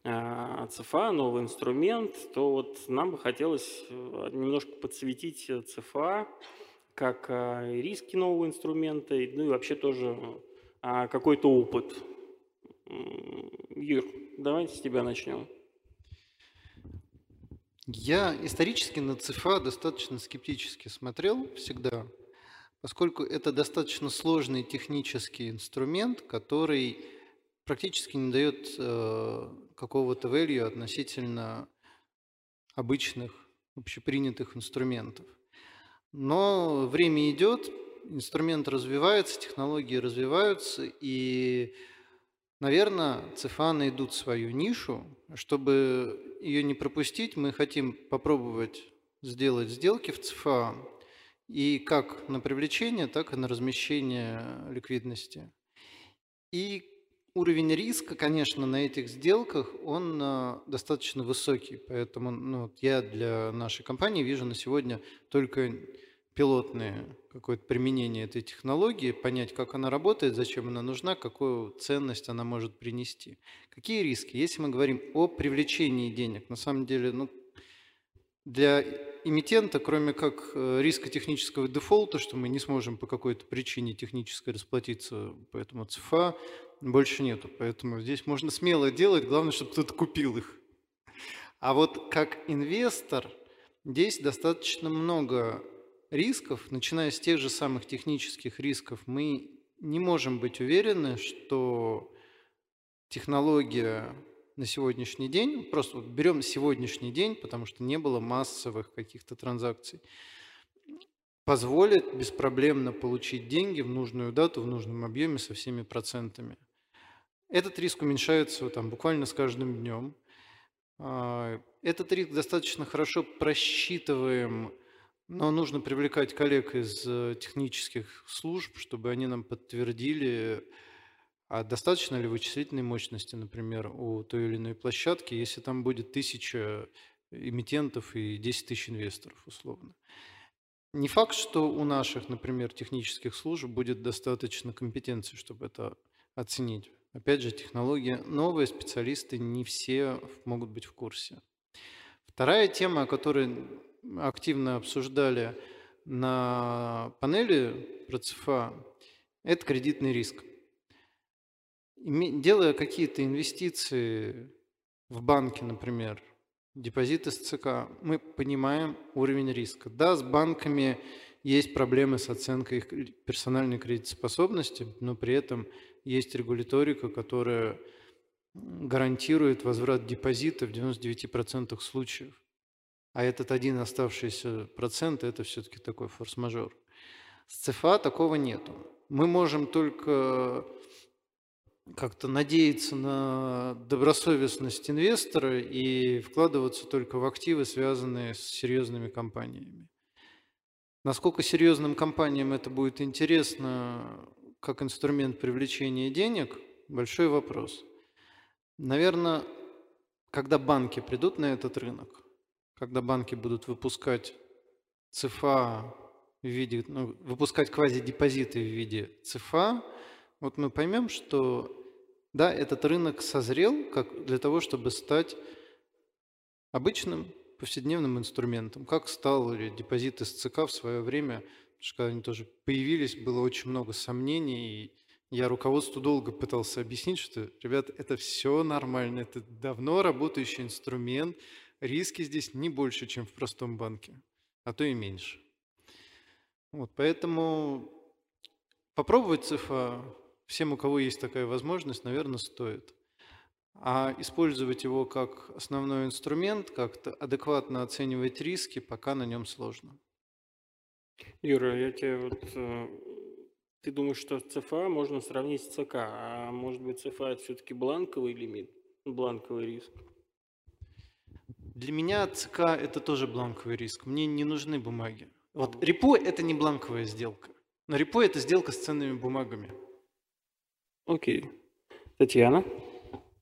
ЦФА, новый инструмент, то вот нам бы хотелось э, немножко подсветить э, ЦФА, как э, риски нового инструмента, ну и вообще тоже э, какой-то опыт. Юр, давайте с тебя начнем. Я исторически на ЦФА достаточно скептически смотрел всегда, поскольку это достаточно сложный технический инструмент, который практически не дает э, какого-то value относительно обычных общепринятых инструментов. Но время идет, инструмент развивается, технологии развиваются, и, наверное, ЦФА найдут свою нишу. Чтобы ее не пропустить, мы хотим попробовать сделать сделки в ЦФА и как на привлечение, так и на размещение ликвидности. И уровень риска, конечно, на этих сделках, он а, достаточно высокий. Поэтому ну, я для нашей компании вижу на сегодня только пилотное какое-то применение этой технологии, понять, как она работает, зачем она нужна, какую ценность она может принести. Какие риски? Если мы говорим о привлечении денег, на самом деле, ну, для эмитента, кроме как э, риска технического дефолта, что мы не сможем по какой-то причине технической расплатиться по этому ЦФА, больше нету. Поэтому здесь можно смело делать, главное, чтобы кто-то купил их. А вот как инвестор здесь достаточно много рисков, начиная с тех же самых технических рисков. Мы не можем быть уверены, что технология на сегодняшний день, просто вот берем сегодняшний день, потому что не было массовых каких-то транзакций, позволит беспроблемно получить деньги в нужную дату, в нужном объеме со всеми процентами. Этот риск уменьшается там, буквально с каждым днем. А, Этот риск достаточно хорошо просчитываем, но нужно привлекать коллег из э, технических служб, чтобы они нам подтвердили, а достаточно ли вычислительной мощности, например, у той или иной площадки, если там будет тысяча эмитентов и 10 тысяч инвесторов, условно. Не факт, что у наших, например, технических служб будет достаточно компетенции, чтобы это оценить. Опять же, технология новая, специалисты не все могут быть в курсе. Вторая тема, о которой активно обсуждали на панели про ЦФА – это кредитный риск. Делая какие-то инвестиции в банке, например, депозиты с ЦК, мы понимаем уровень риска. Да, с банками есть проблемы с оценкой их персональной кредитоспособности, но при этом есть регуляторика, которая гарантирует возврат депозита в 99% случаев. А этот один оставшийся процент – это все-таки такой форс-мажор. С ЦФА такого нету. Мы можем только как-то надеяться на добросовестность инвестора и вкладываться только в активы, связанные с серьезными компаниями. Насколько серьезным компаниям это будет интересно как инструмент привлечения денег – большой вопрос. Наверное, когда банки придут на этот рынок, когда банки будут выпускать ЦФА в виде, ну, выпускать квазидепозиты в виде ЦФА, вот мы поймем, что да, этот рынок созрел как для того, чтобы стать обычным повседневным инструментом, как стал депозит из ЦК в свое время, что когда они тоже появились, было очень много сомнений, и я руководству долго пытался объяснить, что, ребят, это все нормально, это давно работающий инструмент, риски здесь не больше, чем в простом банке, а то и меньше. Вот, поэтому попробовать ЦФА всем, у кого есть такая возможность, наверное, стоит. А использовать его как основной инструмент, как-то адекватно оценивать риски, пока на нем сложно. Юра, я тебе вот... Э, ты думаешь, что ЦФА можно сравнить с ЦК, а может быть ЦФА это все-таки бланковый лимит, бланковый риск? Для меня ЦК это тоже бланковый риск. Мне не нужны бумаги. Вот репо это не бланковая сделка. Но репо это сделка с ценными бумагами. Окей. Татьяна?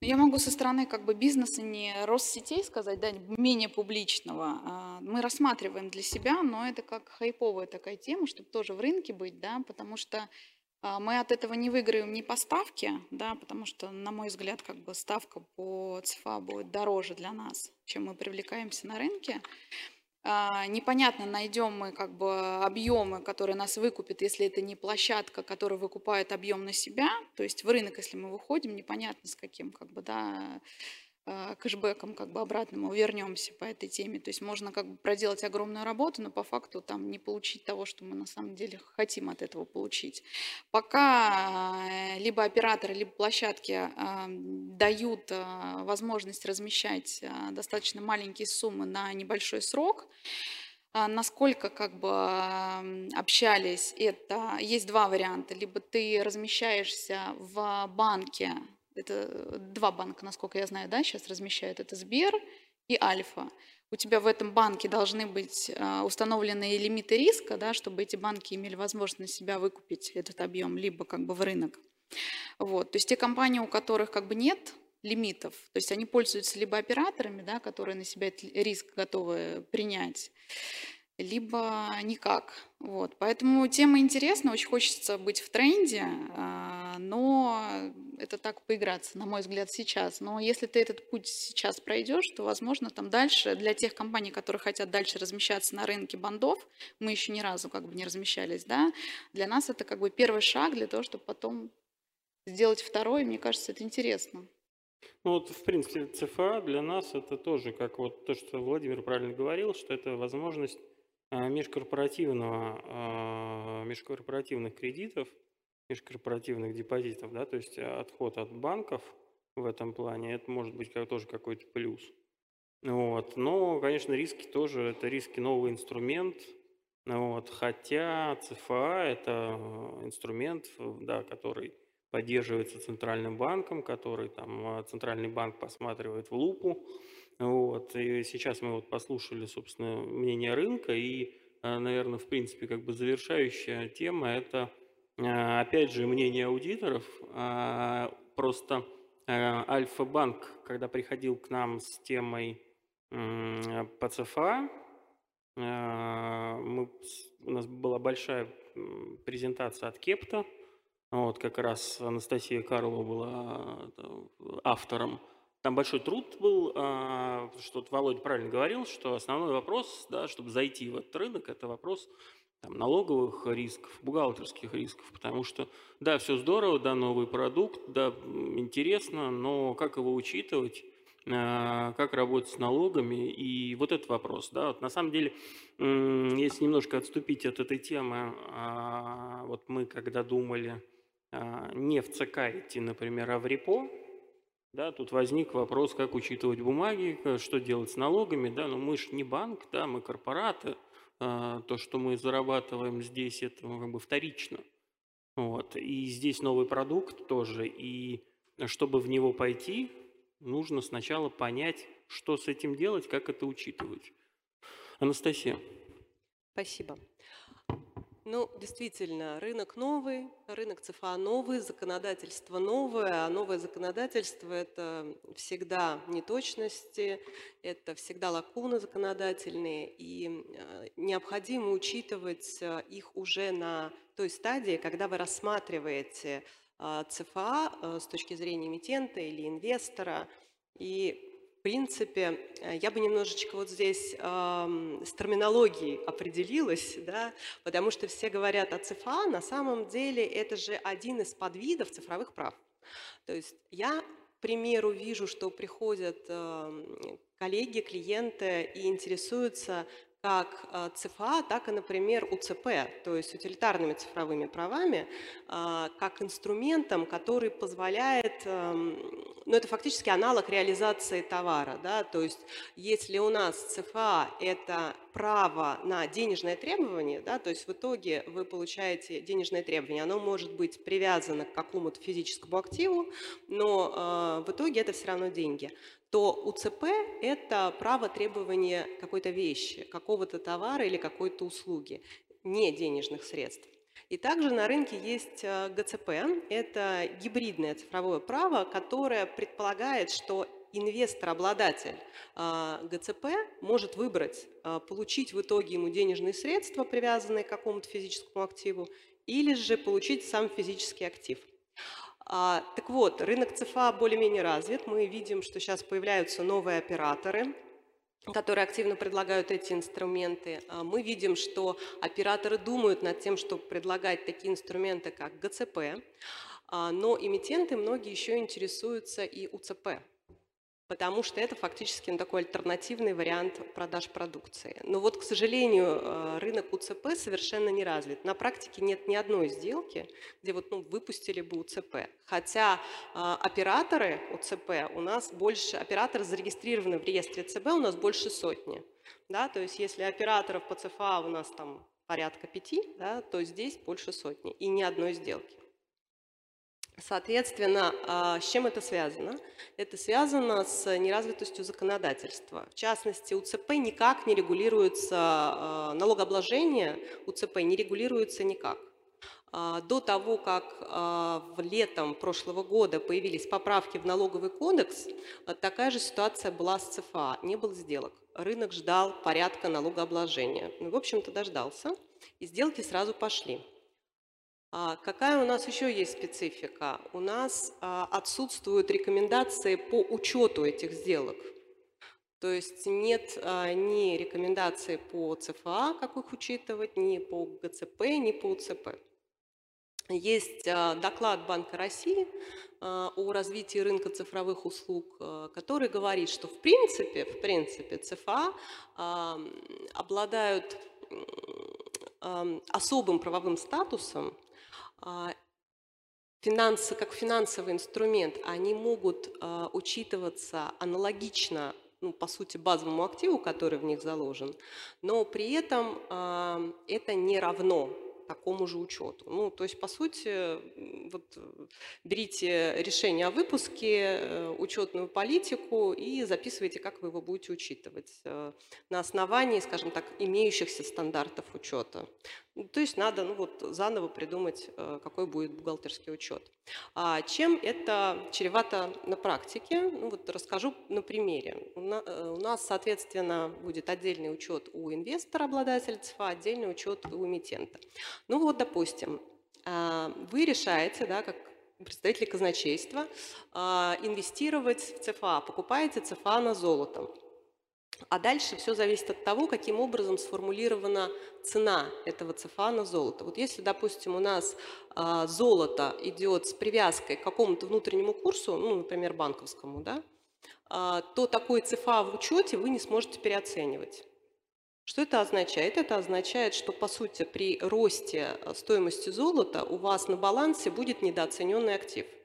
Я могу со стороны как бы бизнеса не Россетей сказать, да, менее публичного. А, мы рассматриваем для себя, но это как хайповая такая тема, чтобы тоже в рынке быть, да, потому что а, мы от этого не выиграем ни по ставке, да, потому что, на мой взгляд, как бы ставка по ЦФА будет дороже для нас, чем мы привлекаемся на рынке. А, непонятно, найдем мы как бы объемы, которые нас выкупят, если это не площадка, которая выкупает объем на себя. То есть в рынок, если мы выходим, непонятно с каким как бы, да, кэшбэком как бы обратно мы вернемся по этой теме. То есть можно как бы проделать огромную работу, но по факту там не получить того, что мы на самом деле хотим от этого получить. Пока э, либо операторы, либо площадки а, дают а, возможность размещать достаточно маленькие суммы на небольшой срок, Насколько как бы общались, это есть два варианта. Либо ты размещаешься в банке это два банка, насколько я знаю, да, сейчас размещают. Это Сбер и Альфа. У тебя в этом банке должны быть а, установлены лимиты риска, да, чтобы эти банки имели возможность себя выкупить этот объем, либо как бы в рынок. Вот. То есть те компании, у которых как бы нет лимитов, то есть они пользуются либо операторами, да, которые на себя риск готовы принять, либо никак. Вот. Поэтому тема интересна, очень хочется быть в тренде, а, но это так поиграться, на мой взгляд, сейчас. Но если ты этот путь сейчас пройдешь, то, возможно, там дальше, для тех компаний, которые хотят дальше размещаться на рынке бандов, мы еще ни разу как бы не размещались, да, для нас это как бы первый шаг для того, чтобы потом сделать второй, мне кажется, это интересно. Ну вот, в принципе, ЦФА для нас это тоже, как вот то, что Владимир правильно говорил, что это возможность а, межкорпоративного, а, межкорпоративных кредитов, межкорпоративных депозитов, да, то есть отход от банков в этом плане, это может быть тоже какой-то плюс. Вот. Но, конечно, риски тоже, это риски новый инструмент, вот. хотя ЦФА – это инструмент, да, который поддерживается Центральным банком, который там Центральный банк посматривает в лупу, вот. И сейчас мы вот послушали, собственно, мнение рынка, и, э, наверное, в принципе, как бы завершающая тема – это, э, опять же, мнение аудиторов. А, просто э, Альфа-банк, когда приходил к нам с темой по ЦФА, мы, у нас была большая презентация от Кепта, вот как раз Анастасия Карлова была автором там большой труд был, а, что Володя правильно говорил, что основной вопрос, да, чтобы зайти в этот рынок, это вопрос там, налоговых рисков, бухгалтерских рисков, потому что, да, все здорово, да, новый продукт, да, интересно, но как его учитывать, а, как работать с налогами, и вот этот вопрос, да, вот на самом деле, если немножко отступить от этой темы, а, вот мы когда думали а, не в ЦК идти, например, а в РЕПО, да, тут возник вопрос, как учитывать бумаги, что делать с налогами, да, но мы же не банк, да, мы корпораты, то, что мы зарабатываем здесь, это ну, как бы вторично. Вот. И здесь новый продукт тоже. И чтобы в него пойти, нужно сначала понять, что с этим делать, как это учитывать. Анастасия. Спасибо. Ну, действительно, рынок новый, рынок ЦФА новый, законодательство новое, а новое законодательство – это всегда неточности, это всегда лакуны законодательные, и э, необходимо учитывать э, их уже на той стадии, когда вы рассматриваете э, ЦФА с точки зрения эмитента или инвестора, и в принципе, э, я бы немножечко вот здесь э, с терминологией определилась, да, потому что все говорят о ЦФА, на самом деле это же один из подвидов цифровых прав. То есть я, к примеру, вижу, что приходят э, коллеги, клиенты и интересуются, как э, ЦФА, так и, например, УЦП, то есть утилитарными цифровыми правами, э, как инструментом, который позволяет, эм, ну это фактически аналог реализации товара, да, то есть если у нас ЦФА – это право на денежное требование, да, то есть в итоге вы получаете денежное требование, оно может быть привязано к какому-то физическому активу, но э, в итоге это все равно деньги то УЦП – это право требования какой-то вещи, какого-то товара или какой-то услуги, не денежных средств. И также на рынке есть э, ГЦП – это гибридное цифровое право, которое предполагает, что инвестор-обладатель э, ГЦП может выбрать, э, получить в итоге ему денежные средства, привязанные к какому-то физическому активу, или же получить сам физический актив – а, так вот, рынок ЦФА более-менее развит. Мы видим, что сейчас появляются новые операторы, которые активно предлагают эти инструменты. А, мы видим, что операторы думают над тем, чтобы предлагать такие инструменты, как ГЦП, а, но эмитенты многие еще интересуются и УЦП потому что это фактически ну, такой альтернативный вариант продаж продукции. Но вот, к сожалению, э, рынок УЦП совершенно не развит. На практике нет ни одной сделки, где вот, ну, выпустили бы УЦП. Хотя э, операторы УЦП у нас больше, операторы зарегистрированы в реестре ЦБ у нас больше сотни. Да? То есть если операторов по ЦФА у нас там порядка пяти, да, то здесь больше сотни и ни одной сделки. Соответственно, а, с чем это связано? Это связано с неразвитостью законодательства. В частности, УЦП никак не регулируется, а, налогообложение УЦП не регулируется никак. А, до того, как в летом прошлого года появились поправки в налоговый кодекс, такая же ситуация была с ЦФА. Не было сделок. Рынок ждал порядка налогообложения. Ну, в общем-то, дождался, и сделки сразу пошли. А какая у нас еще есть специфика? У нас а, отсутствуют рекомендации по учету этих сделок. То есть нет а, ни рекомендаций по ЦФА, как их учитывать, ни по ГЦП, ни по УЦП. Есть доклад Банка России о развитии рынка цифровых услуг, который говорит, что в принципе, в принципе ЦФА обладают особым правовым статусом финансы, как финансовый инструмент, они могут а, учитываться аналогично, ну, по сути, базовому активу, который в них заложен, но при этом а, это не равно такому же учету. Ну, то есть, по сути, вот, берите решение о выпуске, э, учетную политику и записывайте, как вы его будете учитывать э, на основании, скажем так, имеющихся стандартов учета. Ну, то есть надо ну, вот, заново придумать, э, какой будет бухгалтерский учет. А чем это чревато на практике? Ну, вот расскажу на примере. У нас, соответственно, будет отдельный учет у инвестора, обладателя ЦФА, отдельный учет у эмитента. Ну вот, допустим, а, вы решаете, да, как представители казначейства, а, инвестировать в ЦФА, покупаете ЦФА на золото. А дальше все зависит от того, каким образом сформулирована цена этого ЦФА на золото. Вот если, допустим, у нас а, золото идет с привязкой к какому-то внутреннему курсу, ну, например, банковскому, да, а, то такой ЦФА в учете вы не сможете переоценивать. Что это означает? Это означает, что, по сути, при росте стоимости золота у вас на балансе будет недооцененный актив –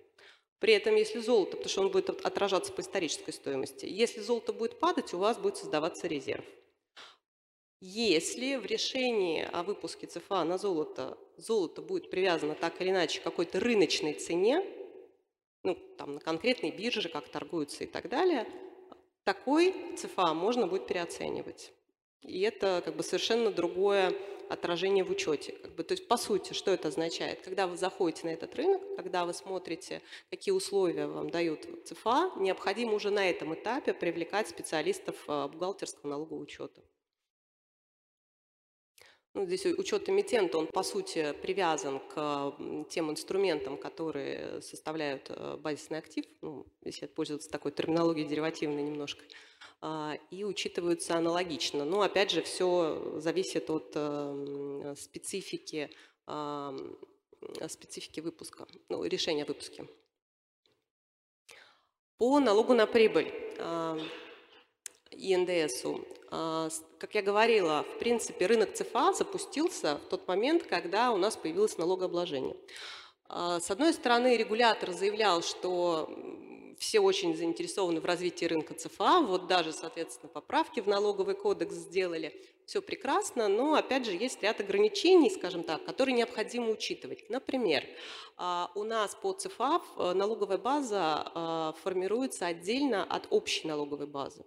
при этом, если золото, потому что он будет отражаться по исторической стоимости, если золото будет падать, у вас будет создаваться резерв. Если в решении о выпуске ЦФА на золото золото будет привязано так или иначе к какой-то рыночной цене, ну, там на конкретной бирже, как торгуются и так далее, такой ЦФА можно будет переоценивать. И это как бы совершенно другое отражение в учете. Как бы, то есть, по сути, что это означает? Когда вы заходите на этот рынок, когда вы смотрите, какие условия вам дают ЦФА, необходимо уже на этом этапе привлекать специалистов а, бухгалтерского налогового учета. Ну, здесь учет эмитента, он по сути привязан к тем инструментам, которые составляют э, базисный актив, ну, если пользоваться такой терминологией деривативной немножко. А, и учитываются аналогично. Но опять же, все зависит от эм, специфики, специфики выпуска, ну, решения о выпуске. По налогу на прибыль и НДСу. А, как я говорила, в принципе, рынок ЦФА запустился в тот момент, когда у нас появилось налогообложение. А, с одной стороны, регулятор заявлял, что все очень заинтересованы в развитии рынка ЦФА, вот даже, соответственно, поправки в налоговый кодекс сделали, все прекрасно, но, опять же, есть ряд ограничений, скажем так, которые необходимо учитывать. Например, а, у нас по ЦФА э, налоговая база формируется отдельно от общей налоговой базы.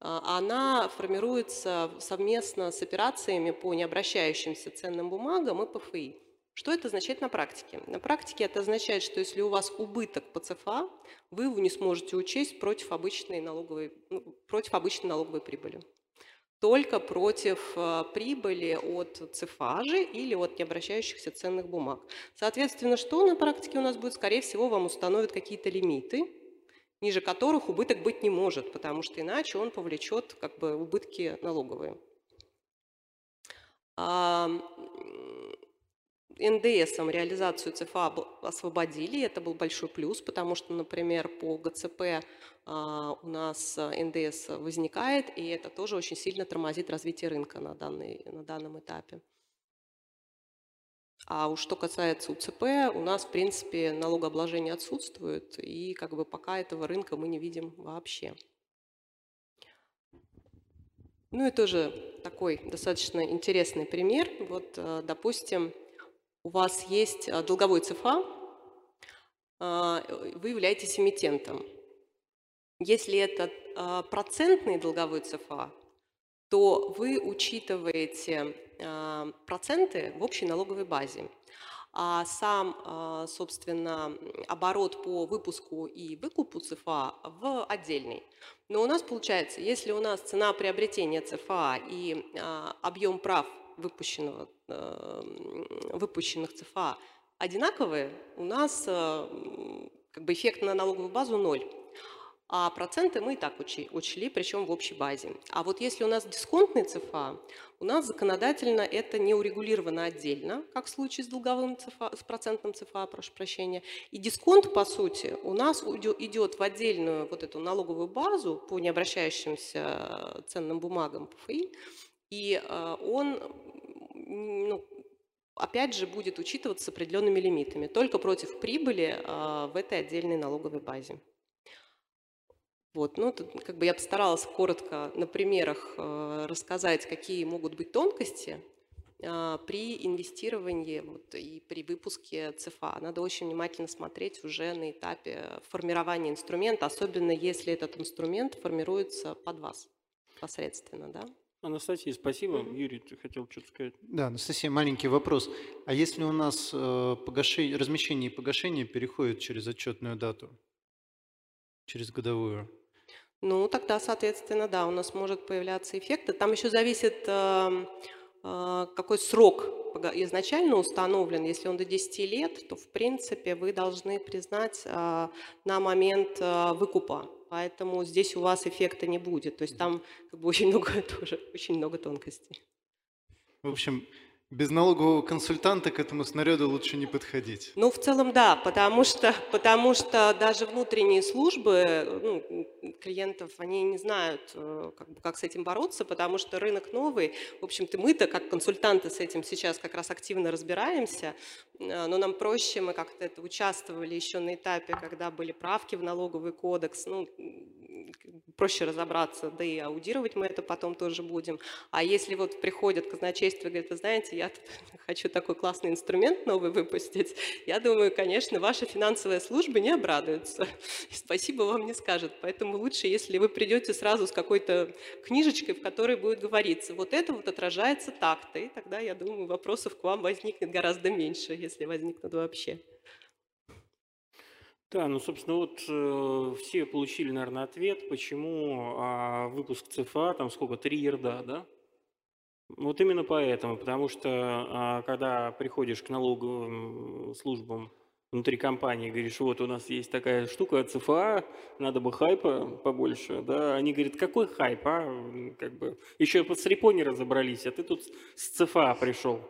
А, она формируется совместно с операциями по необращающимся ценным бумагам и ПФИ. Что это означает на практике? На практике это означает, что если у вас убыток по ЦФА, вы его не сможете учесть против обычной налоговой, ну, против обычной налоговой прибыли. Только против э, прибыли от цифажи или от необращающихся ценных бумаг. Соответственно, что на практике у нас будет? Скорее всего, вам установят какие-то лимиты, ниже которых убыток быть не может, потому что иначе он повлечет как бы, убытки налоговые. НДСом реализацию ЦФА освободили, это был большой плюс, потому что, например, по ГЦП а, у нас НДС возникает, и это тоже очень сильно тормозит развитие рынка на, данный, на данном этапе. А уж что касается УЦП, у нас, в принципе, налогообложение отсутствует, и как бы пока этого рынка мы не видим вообще. Ну и тоже такой достаточно интересный пример. Вот, э, допустим, у вас есть а, долговой ЦФА, а, вы являетесь эмитентом. Если это процентный долговой ЦФА, то вы учитываете проценты в общей налоговой базе. А сам, собственно, оборот по выпуску и выкупу ЦФА в отдельный. Но у нас получается, если у нас цена приобретения ЦФА и объем прав выпущенного, выпущенных ЦФА одинаковые, у нас э, как бы эффект на налоговую базу ноль. А проценты мы и так учли, причем в общей базе. А вот если у нас дисконтный ЦФА, у нас законодательно это не урегулировано отдельно, как в случае с долговым ЦФА, с процентным ЦФА, прошу прощения. И дисконт, по сути, у нас идет в отдельную вот эту налоговую базу по необращающимся ценным бумагам ПФИ, и э, он, ну, опять же, будет учитываться с определенными лимитами, только против прибыли э, в этой отдельной налоговой базе. Вот, ну, тут, как бы я постаралась коротко на примерах э, рассказать, какие могут быть тонкости при инвестировании вот, и при выпуске ЦФА. Надо очень внимательно смотреть уже на этапе формирования инструмента, особенно если этот инструмент формируется под вас посредственно. Да? Анастасия, спасибо. Mm-hmm. Юрий, ты хотел что-то сказать? Да, Анастасия, маленький вопрос. А если у нас э, погашение, размещение и погашение переходит через отчетную дату, через годовую? Ну, тогда, соответственно, да, у нас может появляться эффект. Там еще зависит, э, э, какой срок изначально установлен, если он до 10 лет, то в принципе вы должны признать а, на момент а, выкупа. Поэтому здесь у вас эффекта не будет. То есть там как бы очень много тоже, очень много тонкостей. В общем, без налогового консультанта к этому снаряду лучше не подходить. Ну, в целом, да, потому что, потому что даже внутренние службы ну, клиентов, они не знают, э, как, как с этим бороться, потому что рынок новый. В общем-то, мы-то, как консультанты, с этим сейчас как раз активно разбираемся, э, но нам проще, мы как-то это участвовали еще на этапе, когда были правки в налоговый кодекс. Ну, проще разобраться, да и аудировать мы это потом тоже будем. А если вот приходят казначейство и говорят, знаете, я хочу такой классный инструмент новый выпустить, я думаю, конечно, ваша финансовая служба не обрадуется. Спасибо вам не скажет. Поэтому лучше, если вы придете сразу с какой-то книжечкой, в которой будет говориться, вот это вот отражается так-то, и тогда, я думаю, вопросов к вам возникнет гораздо меньше, если возникнут вообще. Да, ну, собственно, вот э, все получили, наверное, ответ, почему а, выпуск ЦФА, там сколько, три ерда, да? Вот именно поэтому, потому что а, когда приходишь к налоговым службам внутри компании, говоришь, вот у нас есть такая штука, ЦФА, надо бы хайпа побольше, да, они говорят, какой хайп, а, как бы, еще под срепо не разобрались, а ты тут с ЦФА пришел.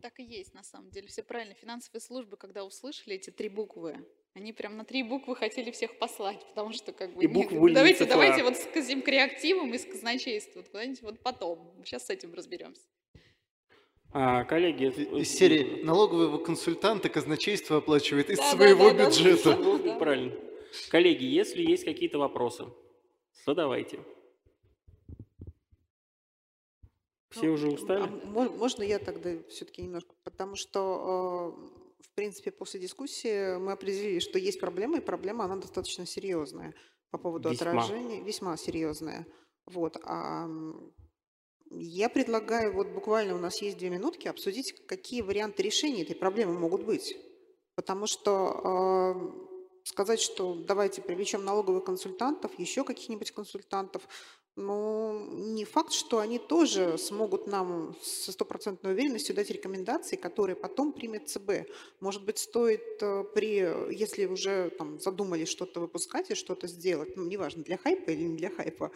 Так и есть, на самом деле, все правильно. Финансовые службы, когда услышали эти три буквы, они прям на три буквы хотели всех послать, потому что как бы... И буквы были давайте, не давайте вот с креативом и с казначейством, куда-нибудь вот потом. Сейчас с этим разберемся. А, коллеги, из серии налогового консультанта казначейство оплачивает из Да, да, своего да, да. бюджета. Ну, Правильно. Коллеги, если есть какие-то вопросы, задавайте. Все Ну, уже а устали? мо- Можно я тогда все-таки немножко, потому что, э, в принципе, после дискуссии мы определили, что есть проблема, и проблема, она достаточно серьезная по поводу Весьма. отражения, весьма серьезная. Вот, а я предлагаю, вот буквально у нас есть две минутки, обсудить, какие варианты решения этой проблемы могут быть. Потому что э, сказать, что давайте привлечем налоговых консультантов, еще каких-нибудь консультантов, ну, не факт, что они тоже смогут нам со стопроцентной уверенностью дать рекомендации, которые потом примет ЦБ. Может быть, стоит э, при, если уже там задумали что-то выпускать и что-то сделать, ну, неважно, для хайпа или не для хайпа,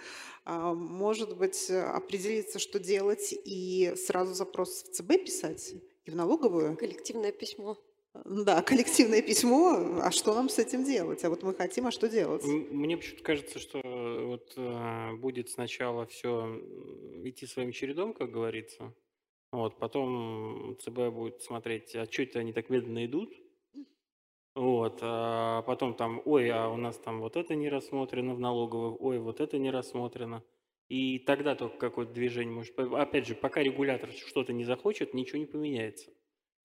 а, может быть, определиться, что делать, и сразу запрос в ЦБ писать и в налоговую. Коллективное письмо. Да, коллективное письмо, а что нам с этим делать? А вот мы хотим, а что делать? Мне почему-то кажется, что э, вот э, будет сначала все идти своим чередом, как говорится. Вот, потом ЦБ будет смотреть, а что это они так медленно идут. Вот, а потом там, ой, а у нас там вот это не рассмотрено в налоговых, ой, вот это не рассмотрено. И тогда только какое-то движение может... Опять же, пока регулятор что-то не захочет, ничего не поменяется.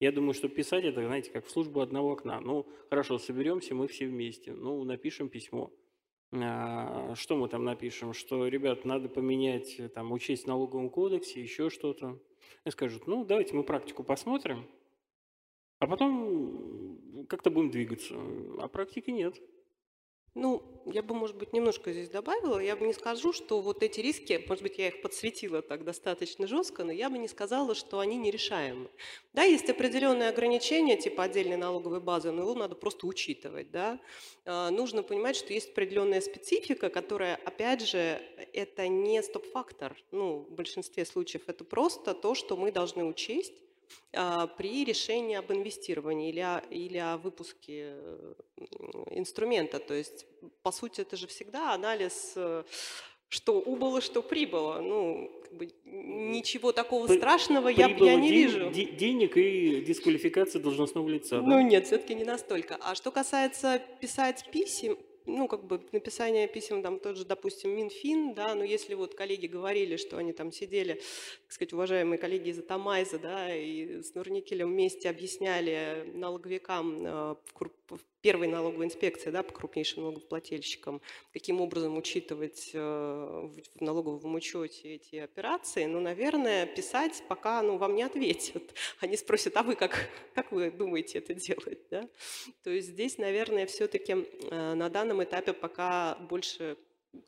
Я думаю, что писать это, знаете, как в службу одного окна. Ну, хорошо, соберемся мы все вместе. Ну, напишем письмо. А, Что мы там напишем? Что, ребят, надо поменять, э, там, учесть в налоговом кодексе, еще что-то. И скажут, ну, давайте мы практику посмотрим, а потом как-то будем двигаться. А практики нет. Ну, я бы, может быть, немножко здесь добавила. Я бы не скажу, что вот эти риски, может быть, я их подсветила так достаточно жестко, но я бы не сказала, что они нерешаемы. Да, есть определенные ограничения, типа отдельной налоговой базы, но его надо просто учитывать, да. А, Нужно понимать, что есть определенная специфика, которая, опять же, это не стоп-фактор. Ну, в большинстве случаев это просто то, что мы должны учесть, при решении об инвестировании или о, или о выпуске э, инструмента. То есть, по сути, это же всегда анализ, э, что убыло, что прибыло. Ну, как бы ничего такого При- страшного я, я не ден- вижу. де- денег и дисквалификация должностного лица. Ну да? нет, все-таки не настолько. А что касается писать писем, ну, как бы написание писем, там, тот же, допустим, Минфин, да, но если вот коллеги говорили, что они там сидели, так сказать, уважаемые коллеги из Атамайза, да, и с Нурникелем вместе объясняли налоговикам э, в в первой налоговой инспекции, да, по крупнейшим налогоплательщикам, каким образом учитывать э, в налоговом учете эти операции, ну, наверное, писать пока, ну, вам не ответят. Они спросят, а вы как, как вы думаете это делать, да? То есть здесь, наверное, все-таки на данном этапе пока больше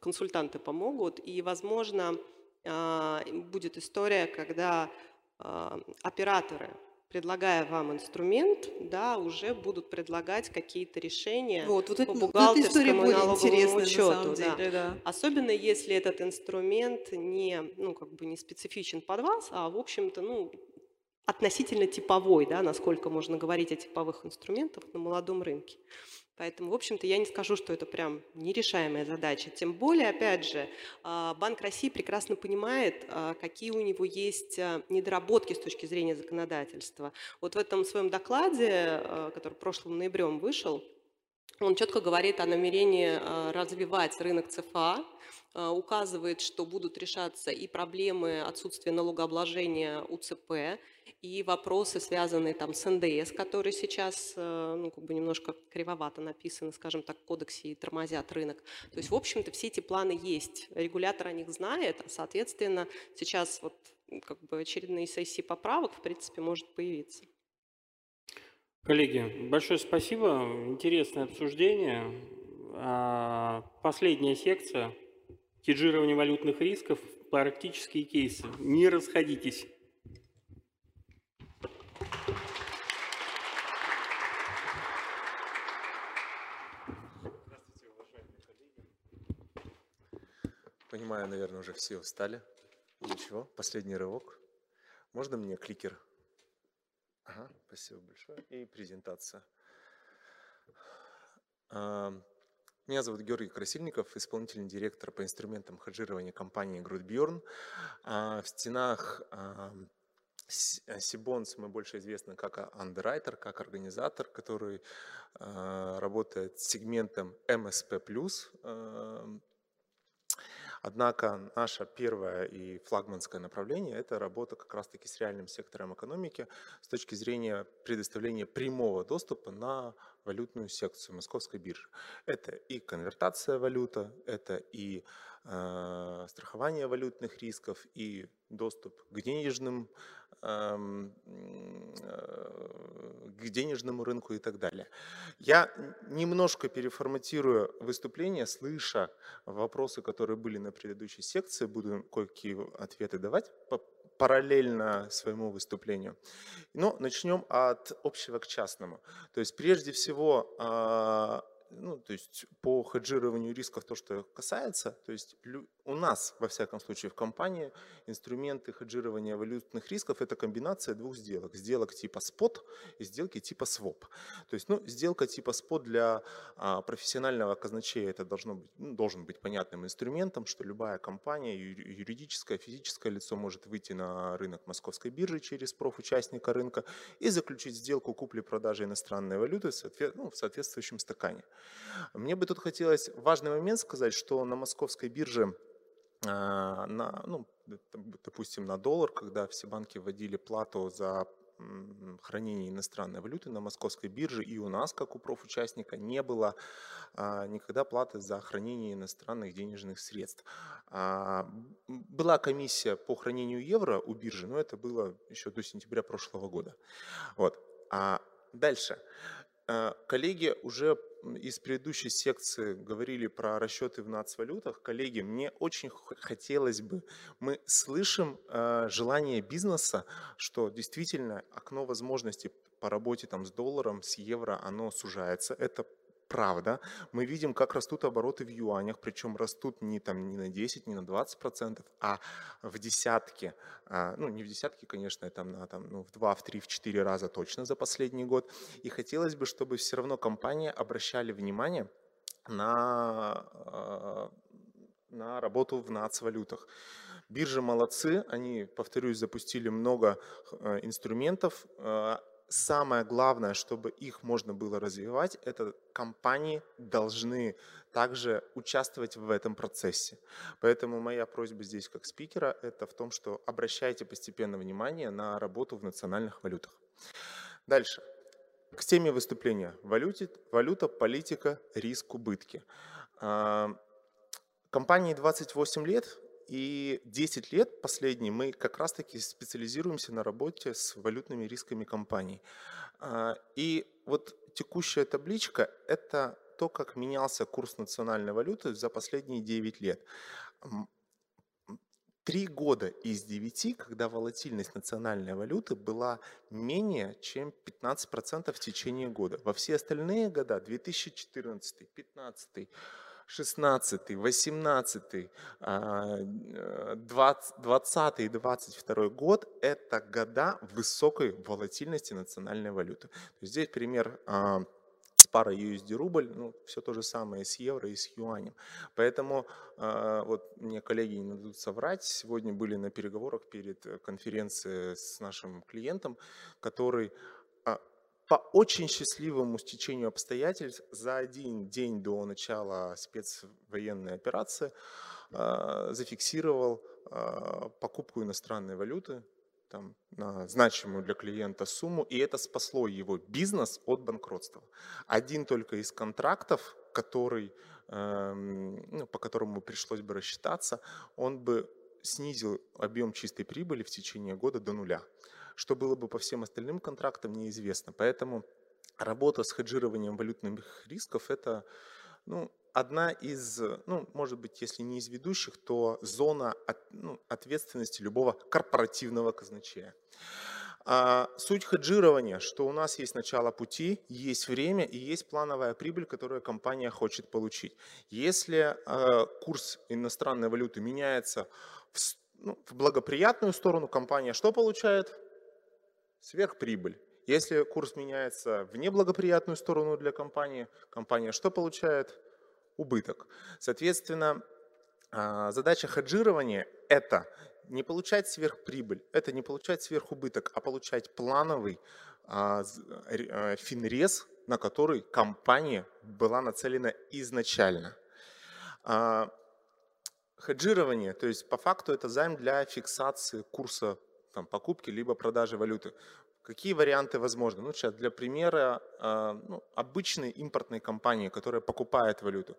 консультанты помогут, и, возможно, а, будет история, когда а, операторы, предлагая вам инструмент, да, уже будут предлагать какие-то решения Вот, вот по это, вот эта бухгалтерскому более налоговому учету. самом да. деле, да. Особенно если этот инструмент не, ну, как бы не специфичен под вас, а, в общем-то, ну, относительно типовой, да, насколько можно говорить о типовых инструментах на молодом рынке. Поэтому, в общем-то, я не скажу, что это прям нерешаемая задача. Тем более, опять же, а, Банк России прекрасно понимает, а, какие у него есть а, недоработки с точки зрения законодательства. Вот в этом своем докладе, который прошлым ноябрем вышел, он четко говорит о намерении развивать рынок ЦФА, указывает, что будут решаться и проблемы отсутствия налогообложения УЦП, и вопросы, связанные там с НДС, которые сейчас э, ну, как бы немножко кривовато написаны, скажем так, в кодексе и тормозят рынок. То есть, в общем-то, все эти планы есть. Регулятор о них знает, а, соответственно, сейчас вот как бы очередные сессии поправок, в принципе, может появиться. Коллеги, большое спасибо. Интересное обсуждение. А, последняя секция. Хеджирование валютных рисков, практические кейсы. Не расходитесь. Понимаю, наверное, уже все устали. Ничего, последний рывок. Можно мне кликер? Ага, спасибо большое. И презентация. Меня зовут Георгий Красильников, исполнительный директор по инструментам хеджирования компании Грудбьорн. В стенах Сибонс мы больше известны как андеррайтер, как организатор, который работает с сегментом MSP+, Однако наше первое и флагманское направление – это работа как раз-таки с реальным сектором экономики с точки зрения предоставления прямого доступа на валютную секцию Московской биржи. Это и конвертация валюта, это и страхование валютных рисков, и доступ к денежным эм, э, к денежному рынку и так далее. Я немножко переформатирую выступление, слыша вопросы, которые были на предыдущей секции, буду кое-какие ответы давать параллельно своему выступлению. Но начнем от общего к частному. То есть прежде всего а, ну, то есть по хеджированию рисков то, что касается, то есть у нас, во всяком случае, в компании инструменты хеджирования валютных рисков – это комбинация двух сделок. Сделок типа спот и сделки типа своп. То есть, ну, сделка типа спот для а, профессионального казначея это должно быть, ну, должен быть понятным инструментом, что любая компания, юридическое, физическое лицо может выйти на рынок московской биржи через профучастника рынка и заключить сделку купли-продажи иностранной валюты ну, в соответствующем стакане. Мне бы тут хотелось важный момент сказать, что на московской бирже а, на, ну, допустим, на доллар, когда все банки вводили плату за хранение иностранной валюты на московской бирже, и у нас, как у профучастника, не было а, никогда платы за хранение иностранных денежных средств. А, была комиссия по хранению евро у биржи, но это было еще до сентября прошлого года. Вот. А дальше. А, коллеги уже из предыдущей секции говорили про расчеты в нацвалютах. Коллеги, мне очень хотелось бы, мы слышим э, желание бизнеса, что действительно окно возможностей по работе там, с долларом, с евро, оно сужается. Это правда. Мы видим, как растут обороты в юанях, причем растут не, там, не на 10, не на 20 процентов, а в десятки. А, ну, не в десятки, конечно, там, на, там, ну, в 2, в 3, в 4 раза точно за последний год. И хотелось бы, чтобы все равно компании обращали внимание на, а, на работу в нацвалютах. Биржи молодцы, они, повторюсь, запустили много э, инструментов, а, самое главное, чтобы их можно было развивать, это компании должны также участвовать в этом процессе. Поэтому моя просьба здесь как спикера это в том, что обращайте постепенно внимание на работу в национальных валютах. Дальше. К теме выступления. Валюте, валюта, политика, риск, убытки. А, компании 28 лет, и 10 лет последние мы как раз-таки специализируемся на работе с валютными рисками компаний. А, и вот текущая табличка – это то, как менялся курс национальной валюты за последние 9 лет. три года из девяти, когда волатильность национальной валюты была менее чем 15% в течение года. Во все остальные года, 2014, 2015, 16, 18, 20 и 22 год – это года высокой волатильности национальной валюты. Здесь пример а, с парой USD рубль, ну, все то же самое с евро и с юанем. Поэтому э, вот мне коллеги не дадут соврать, сегодня были на переговорах перед конференцией с нашим клиентом, который э, по очень счастливому стечению обстоятельств за один день до начала спецвоенной операции э, зафиксировал э, покупку иностранной валюты там, на значимую для клиента сумму, и это спасло его бизнес от банкротства. Один только из контрактов, который, э, ну, по которому пришлось бы рассчитаться, он бы снизил объем чистой прибыли в течение года до нуля. Что было бы по всем остальным контрактам, неизвестно. Поэтому работа с хеджированием валютных рисков – это ну, одна из, ну, может быть, если не из ведущих, то зона от, ну, ответственности любого корпоративного казначея. А, суть хеджирования, что у нас есть начало пути, есть время и есть плановая прибыль, которую компания хочет получить. Если а, курс иностранной валюты меняется в, ну, в благоприятную сторону, компания что получает? Сверхприбыль. Если курс меняется в неблагоприятную сторону для компании, компания что получает? Убыток. Соответственно, а, задача хеджирования – это не получать сверхприбыль, это не получать сверхубыток, а получать плановый а, а, финрез, на который компания была нацелена изначально. Хеджирование, то есть по факту это займ для фиксации курса там, покупки либо продажи валюты. Какие варианты возможны? Ну, сейчас для примера, а, ну, обычной импортной компании, которая покупает валюту,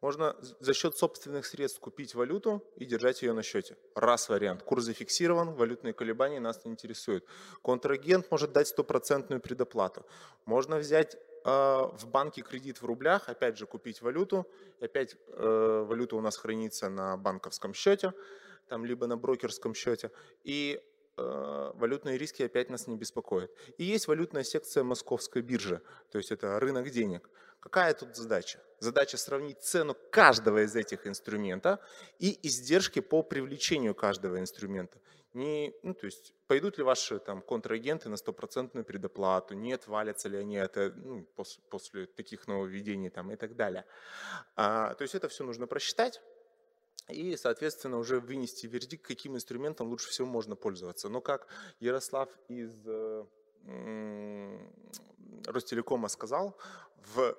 можно за счет собственных средств купить валюту и держать ее на счете. Раз вариант. Курс зафиксирован, валютные колебания нас не интересуют. Контрагент может дать стопроцентную предоплату. Можно взять а, в банке кредит в рублях, опять же купить валюту, опять э, валюта у нас хранится на банковском счете, там либо на брокерском счете, и валютные риски опять нас не беспокоят. И есть валютная секция московской биржи, то есть это рынок денег. Какая тут задача? Задача сравнить цену каждого из этих инструментов и издержки по привлечению каждого инструмента. Не, ну, то есть пойдут ли ваши там, контрагенты на стопроцентную предоплату, нет, валятся ли они это ну, после, после таких нововведений там, и так далее. А, то есть это все нужно просчитать, и, соответственно, уже вынести вердикт, каким инструментом лучше всего можно пользоваться. Но как Ярослав из э, Ростелекома сказал, в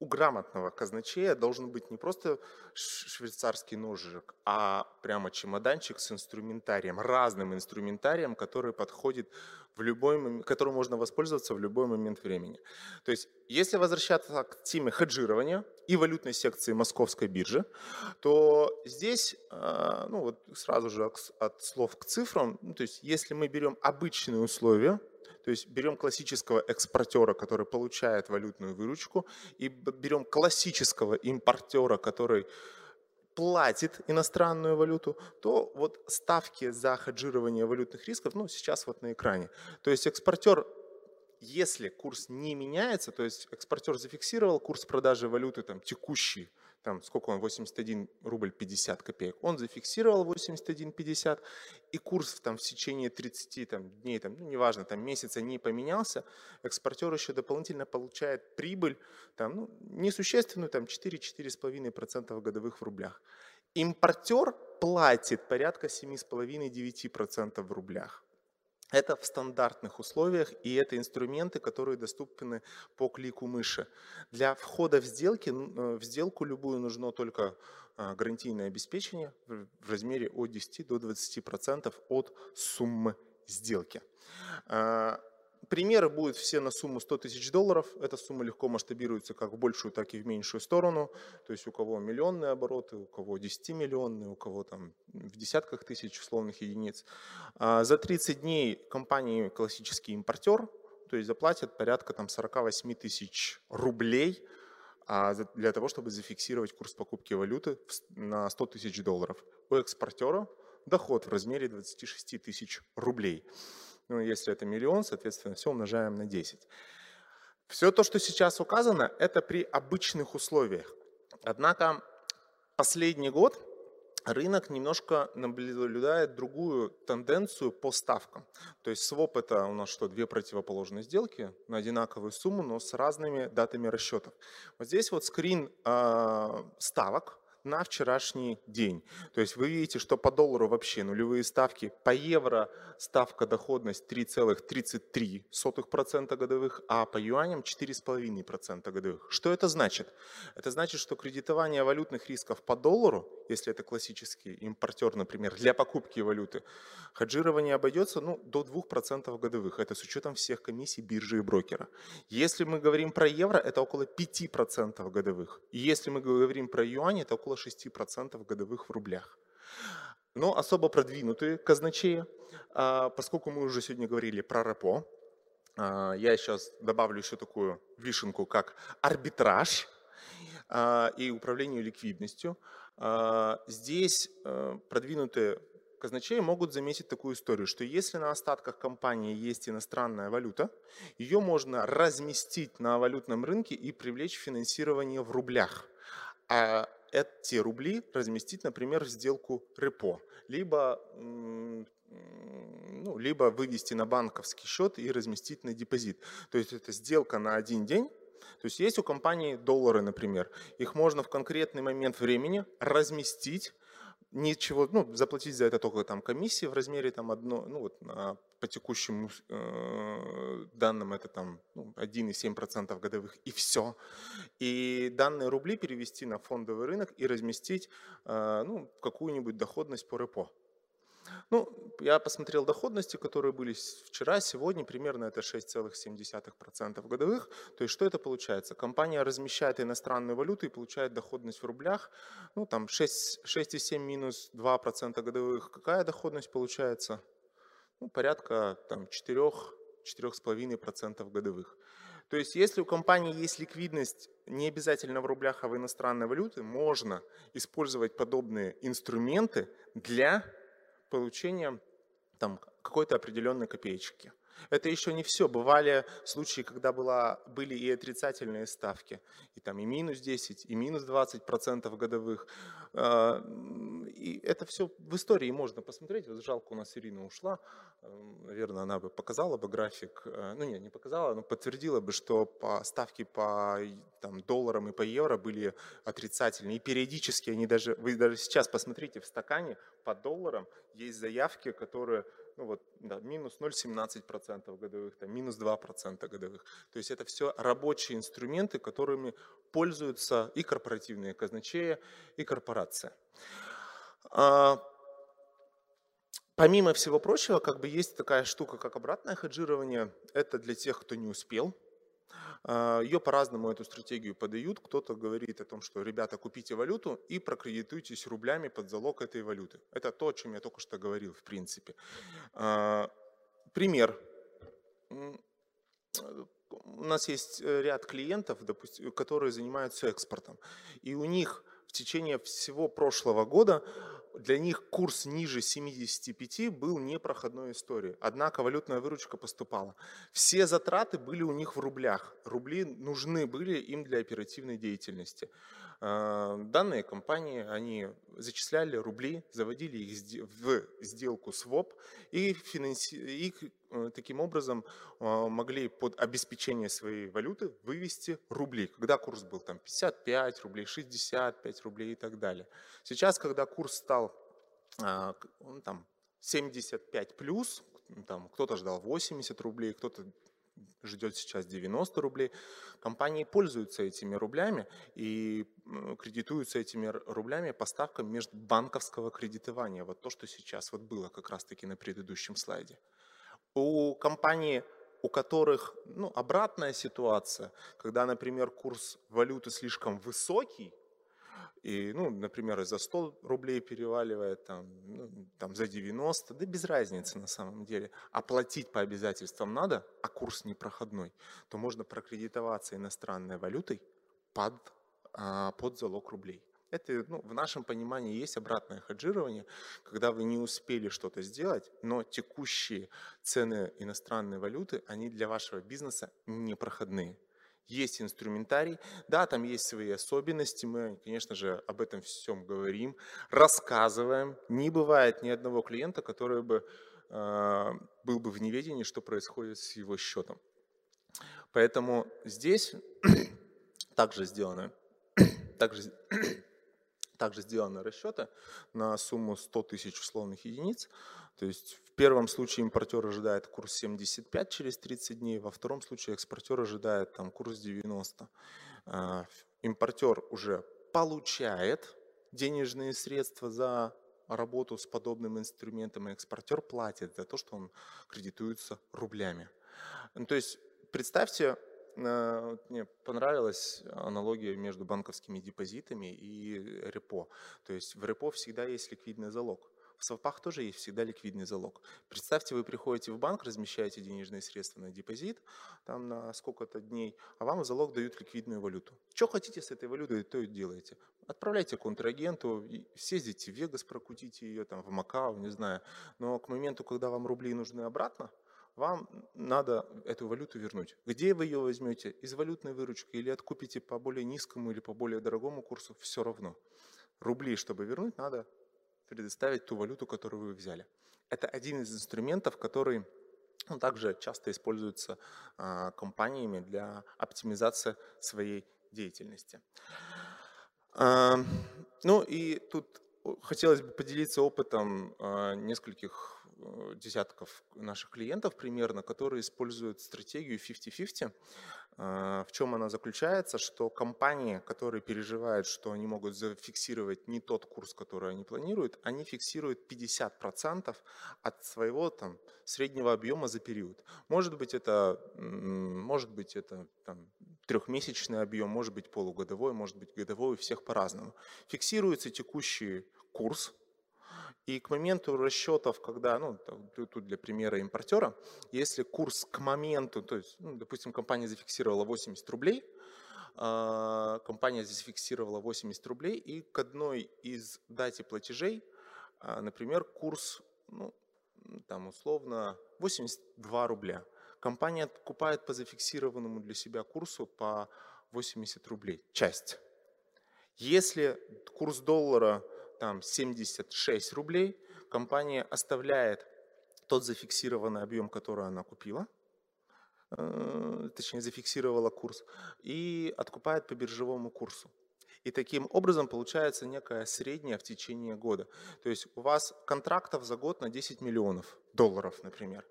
у грамотного казначея должен быть не просто швейцарский ножик, а прямо чемоданчик с инструментарием, разным инструментарием, который подходит в любой которым можно воспользоваться в любой момент времени. То есть, если возвращаться к теме хеджирования и валютной секции московской биржи, то здесь, а, ну вот сразу же от слов к цифрам, ну, то есть, если мы берем обычные условия, то есть берем классического экспортера, который получает валютную выручку, и берем классического импортера, который платит иностранную валюту, то вот ставки за хеджирование валютных рисков, ну, сейчас вот на экране. То есть экспортер, если курс не меняется, то есть экспортер зафиксировал курс продажи валюты там текущий, там сколько он, 81 рубль 50 копеек, он зафиксировал 81,50, и курс там в течение 30 там, дней, там, ну, неважно, там месяца не поменялся, экспортер еще дополнительно получает прибыль, там, ну, несущественную, там 4-4,5% годовых в рублях. Импортер платит порядка 7,5-9% в рублях. Это в стандартных условиях, и это инструменты, которые доступны по клику мыши. Для входа в, сделки, э, в сделку любую нужно только а, гарантийное обеспечение в размере от 10 до 20% от суммы сделки. Примеры будут все на сумму 100 тысяч долларов. Эта сумма легко масштабируется как в большую, так и в меньшую сторону. То есть у кого миллионные обороты, у кого 10-миллионные, у кого там в десятках тысяч условных единиц. А за 30 дней компании классический импортер, то есть заплатят порядка там 48 тысяч рублей а для того, чтобы зафиксировать курс покупки валюты на 100 тысяч долларов. У экспортера доход в размере 26 тысяч рублей. Ну, если это миллион, соответственно, все умножаем на 10. Все то, что сейчас указано, это при обычных условиях. Однако последний год рынок немножко наблюдает другую тенденцию по ставкам. То есть своп это у нас что, две противоположные сделки на одинаковую сумму, но с разными датами расчетов. Вот здесь вот скрин э, ставок, на вчерашний день. То есть вы видите, что по доллару вообще нулевые ставки, по евро ставка доходность 3,33% годовых, а по юаням 4,5% годовых. Что это значит? Это значит, что кредитование валютных рисков по доллару, если это классический импортер, например, для покупки валюты, хеджирование обойдется ну, до 2% годовых. Это с учетом всех комиссий биржи и брокера. Если мы говорим про евро, это около 5% годовых. И если мы говорим про юань, это около 6% годовых в рублях. Но особо продвинутые казначеи, а, поскольку мы уже сегодня говорили про РПО, а, я сейчас добавлю еще такую вишенку, как арбитраж а, и управление ликвидностью. Здесь продвинутые казначеи могут заметить такую историю, что если на остатках компании есть иностранная валюта, ее можно разместить на валютном рынке и привлечь финансирование в рублях. А эти рубли разместить, например, в сделку репо, либо, ну, либо вывести на банковский счет и разместить на депозит. То есть это сделка на один день, то есть есть у компании доллары, например, их можно в конкретный момент времени разместить ничего, ну, заплатить за это только там комиссии в размере там одно, ну вот по текущим э, данным это там ну, 1,7% годовых и все. И данные рубли перевести на фондовый рынок и разместить э, ну, какую-нибудь доходность по репо. Ну, я посмотрел доходности, которые были вчера, сегодня, примерно это 6,7% годовых. То есть что это получается? Компания размещает иностранную валюту и получает доходность в рублях. Ну, там 6,7 минус 2% годовых. Какая доходность получается? Ну, порядка там 4 4,5% годовых. То есть если у компании есть ликвидность не обязательно в рублях, а в иностранной валюте, можно использовать подобные инструменты для получения там, какой-то определенной копеечки. Это еще не все. Бывали случаи, когда была, были и отрицательные ставки, и там и минус 10, и минус 20 процентов годовых. А, и это все в истории можно посмотреть. Вот жалко, у нас Ирина ушла. Наверное, она бы показала бы график. Э, ну, нет, не показала, но подтвердила бы, что по ставки по там, долларам и по евро были отрицательные. И периодически они даже, вы даже сейчас посмотрите в стакане по долларам есть заявки, которые ну вот, да, минус 0,17% годовых, там, минус 2% годовых. То есть это все рабочие инструменты, которыми пользуются и корпоративные казначеи, и корпорация. А, помимо всего прочего, как бы есть такая штука, как обратное хеджирование. Это для тех, кто не успел, Ее по-разному, эту стратегию подают. Кто-то говорит о том, что, ребята, купите валюту и прокредитуйтесь рублями под залог этой валюты. Это то, о чем я только что говорил, в принципе. А, пример. У нас есть э, ряд клиентов, которые занимаются экспортом. И у них в течение всего прошлого года для них курс ниже 75 был непроходной историей. Однако валютная выручка поступала. Все затраты были у них в рублях. Рубли нужны были им для оперативной деятельности. А, данные компании, они зачисляли рубли, заводили их в сделку своп и, финанси... э, таким образом а, могли под обеспечение своей валюты вывести рубли, когда курс был там 55 рублей, 65 рублей и так далее. Сейчас, когда курс стал а, там, 75 плюс, там кто-то ждал 80 рублей, кто-то ждет сейчас 90 рублей. Компании пользуются этими рублями и кредитуются этими рублями по ставкам межбанковского кредитования. Вот то, что сейчас вот было как раз-таки на предыдущем слайде. У компаний, у которых ну, обратная ситуация, когда, например, курс валюты слишком высокий, и, ну, например, за 100 рублей переваливает, там, ну, там за 90, да без разницы на самом деле. Оплатить по обязательствам надо, а курс непроходной, то можно прокредитоваться иностранной валютой под а, под залог рублей. Это ну, в нашем понимании есть обратное хеджирование, когда вы не успели что-то сделать, но текущие цены иностранной валюты, они для вашего бизнеса непроходные. Есть инструментарий, да, там есть свои особенности, мы, конечно же, об этом всем говорим, рассказываем. Не бывает ни одного клиента, который бы э, был бы в неведении, что происходит с его счетом. Поэтому здесь также сделано, также также сделаны расчеты на сумму 100 тысяч условных единиц. То есть первом случае импортер ожидает курс 75 через 30 дней, во втором случае экспортер ожидает там, курс 90. А, импортер уже получает денежные средства за работу с подобным инструментом, и экспортер платит за то, что он кредитуется рублями. Ну, то есть представьте, Э, мне понравилась аналогия между банковскими депозитами и репо. То есть в репо всегда есть ликвидный залог. В свопах тоже есть всегда ликвидный залог. Представьте, вы приходите в банк, размещаете денежные средства на депозит, там на сколько-то дней, а вам залог дают ликвидную валюту. Что хотите с этой валютой, то и делаете. Отправляйте контрагенту, съездите в Вегас, прокутите ее, там, в Макао, не знаю. Но к моменту, когда вам рубли нужны обратно, вам надо эту валюту вернуть. Где вы ее возьмете? Из валютной выручки или откупите по более низкому или по более дорогому курсу? Все равно. Рубли, чтобы вернуть, надо предоставить ту валюту, которую вы взяли. Это один из инструментов, который ну, также часто используется а, компаниями для оптимизации своей деятельности. А, ну и тут хотелось бы поделиться опытом а, нескольких Э, десятков наших клиентов примерно, которые используют стратегию 50-50. А, в чем она заключается? Что компании, которые переживают, что они могут зафиксировать не тот курс, который они планируют, они фиксируют 50% от своего там, среднего объема за период. Может быть, это, может быть, это там, трехмесячный объем, может быть, полугодовой, может быть, годовой, у всех по-разному. Фиксируется текущий курс, и к моменту расчетов, когда, ну, тут для примера импортера, если курс к моменту, то есть, ну, допустим, компания зафиксировала 80 рублей, а, компания зафиксировала 80 рублей, и к одной из дате платежей, а, например, курс, ну, там условно 82 рубля. Компания откупает по зафиксированному для себя курсу по 80 рублей, часть. Если курс доллара там 76 рублей, компания оставляет тот зафиксированный объем, который она купила, э, точнее зафиксировала курс, и откупает по биржевому курсу. И таким образом получается некая средняя в течение года. То есть у вас контрактов за год на 10 миллионов долларов, например.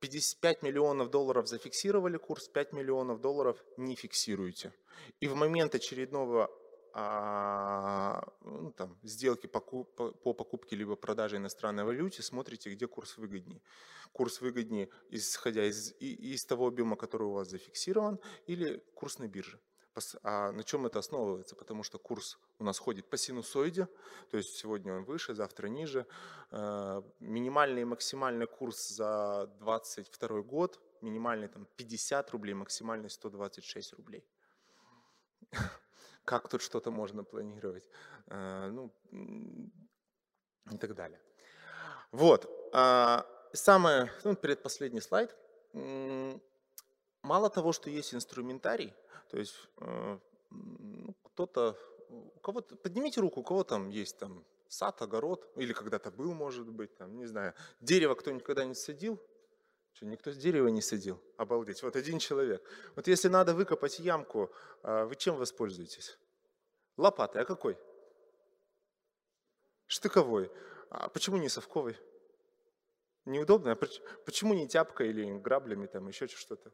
55 миллионов долларов зафиксировали курс, 5 миллионов долларов не фиксируете. И в момент очередного а, ну, там, сделки по, по покупке либо продаже иностранной валюте, смотрите, где курс выгоднее. Курс выгоднее, исходя из, из того объема, который у вас зафиксирован, или курс на бирже. А на чем это основывается? Потому что курс у нас ходит по синусоиде, то есть сегодня он выше, завтра ниже. А, минимальный и максимальный курс за 2022 год, минимальный там 50 рублей, максимальный 126 рублей как тут что-то можно планировать, э, ну, и так далее. Вот. А, самое, ну, предпоследний слайд. Мало того, что есть инструментарий, то есть э, ну, кто-то, у кого-то, поднимите руку, у кого там есть там сад, огород, или когда-то был, может быть, там, не знаю, дерево кто никогда не садил, что, никто с дерева не садил? Обалдеть. Вот один человек. Вот если надо выкопать ямку, а вы чем воспользуетесь? Лопатой. А какой? Штыковой. А почему не совковой? Неудобно? А почему не тяпкой или граблями, там еще что-то?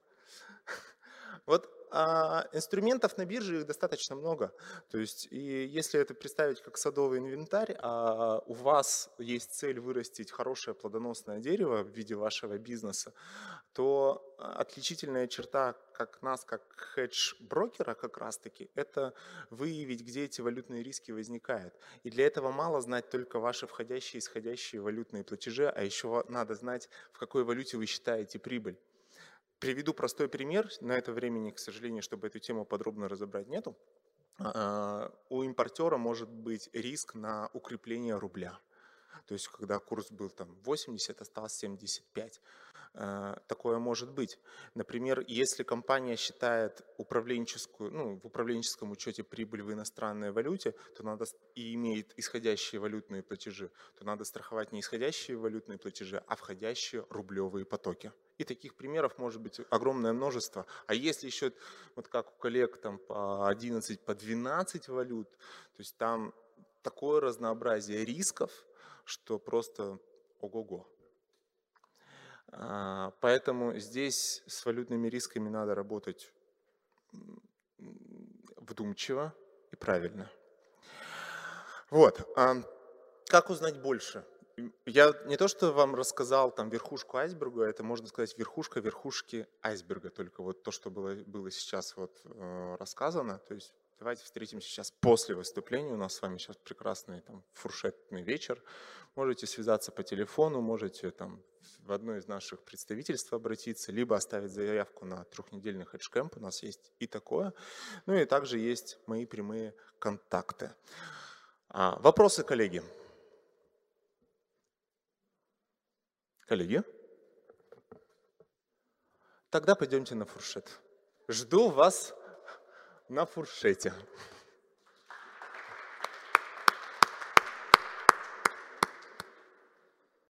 Вот а инструментов на бирже их достаточно много. То есть, и если это представить как садовый инвентарь, а у вас есть цель вырастить хорошее плодоносное дерево в виде вашего бизнеса, то отличительная черта как нас, как хедж-брокера как раз-таки, это выявить, где эти валютные риски возникают. И для этого мало знать только ваши входящие и исходящие валютные платежи, а еще надо знать, в какой валюте вы считаете прибыль. Приведу простой пример. На это времени, к сожалению, чтобы эту тему подробно разобрать, нету. а, у импортера может быть риск на укрепление рубля. То есть, когда курс был там 80, остался 75. Э, такое может быть. Например, если компания считает управленческую, ну, в управленческом учете прибыль в иностранной валюте, то надо и имеет исходящие валютные платежи, то надо страховать не исходящие валютные платежи, а входящие рублевые потоки. И таких примеров может быть огромное множество. А если еще, вот как у коллег, там по 11, по 12 валют, то есть там такое разнообразие рисков, что просто ого-го. А, поэтому здесь с валютными рисками надо работать вдумчиво и правильно. Вот. А как узнать больше? Я не то, что вам рассказал там верхушку айсберга, это можно сказать верхушка верхушки айсберга, только вот то, что было, было сейчас вот э, рассказано. То есть давайте встретимся сейчас после выступления. У нас с вами сейчас прекрасный там фуршетный вечер. Можете связаться по телефону, можете там в одно из наших представительств обратиться, либо оставить заявку на трехнедельный хедж-кэмп, у нас есть и такое. Ну и также есть мои прямые контакты. А, вопросы, коллеги? Коллеги? Тогда пойдемте на фуршет. Жду вас на фуршете.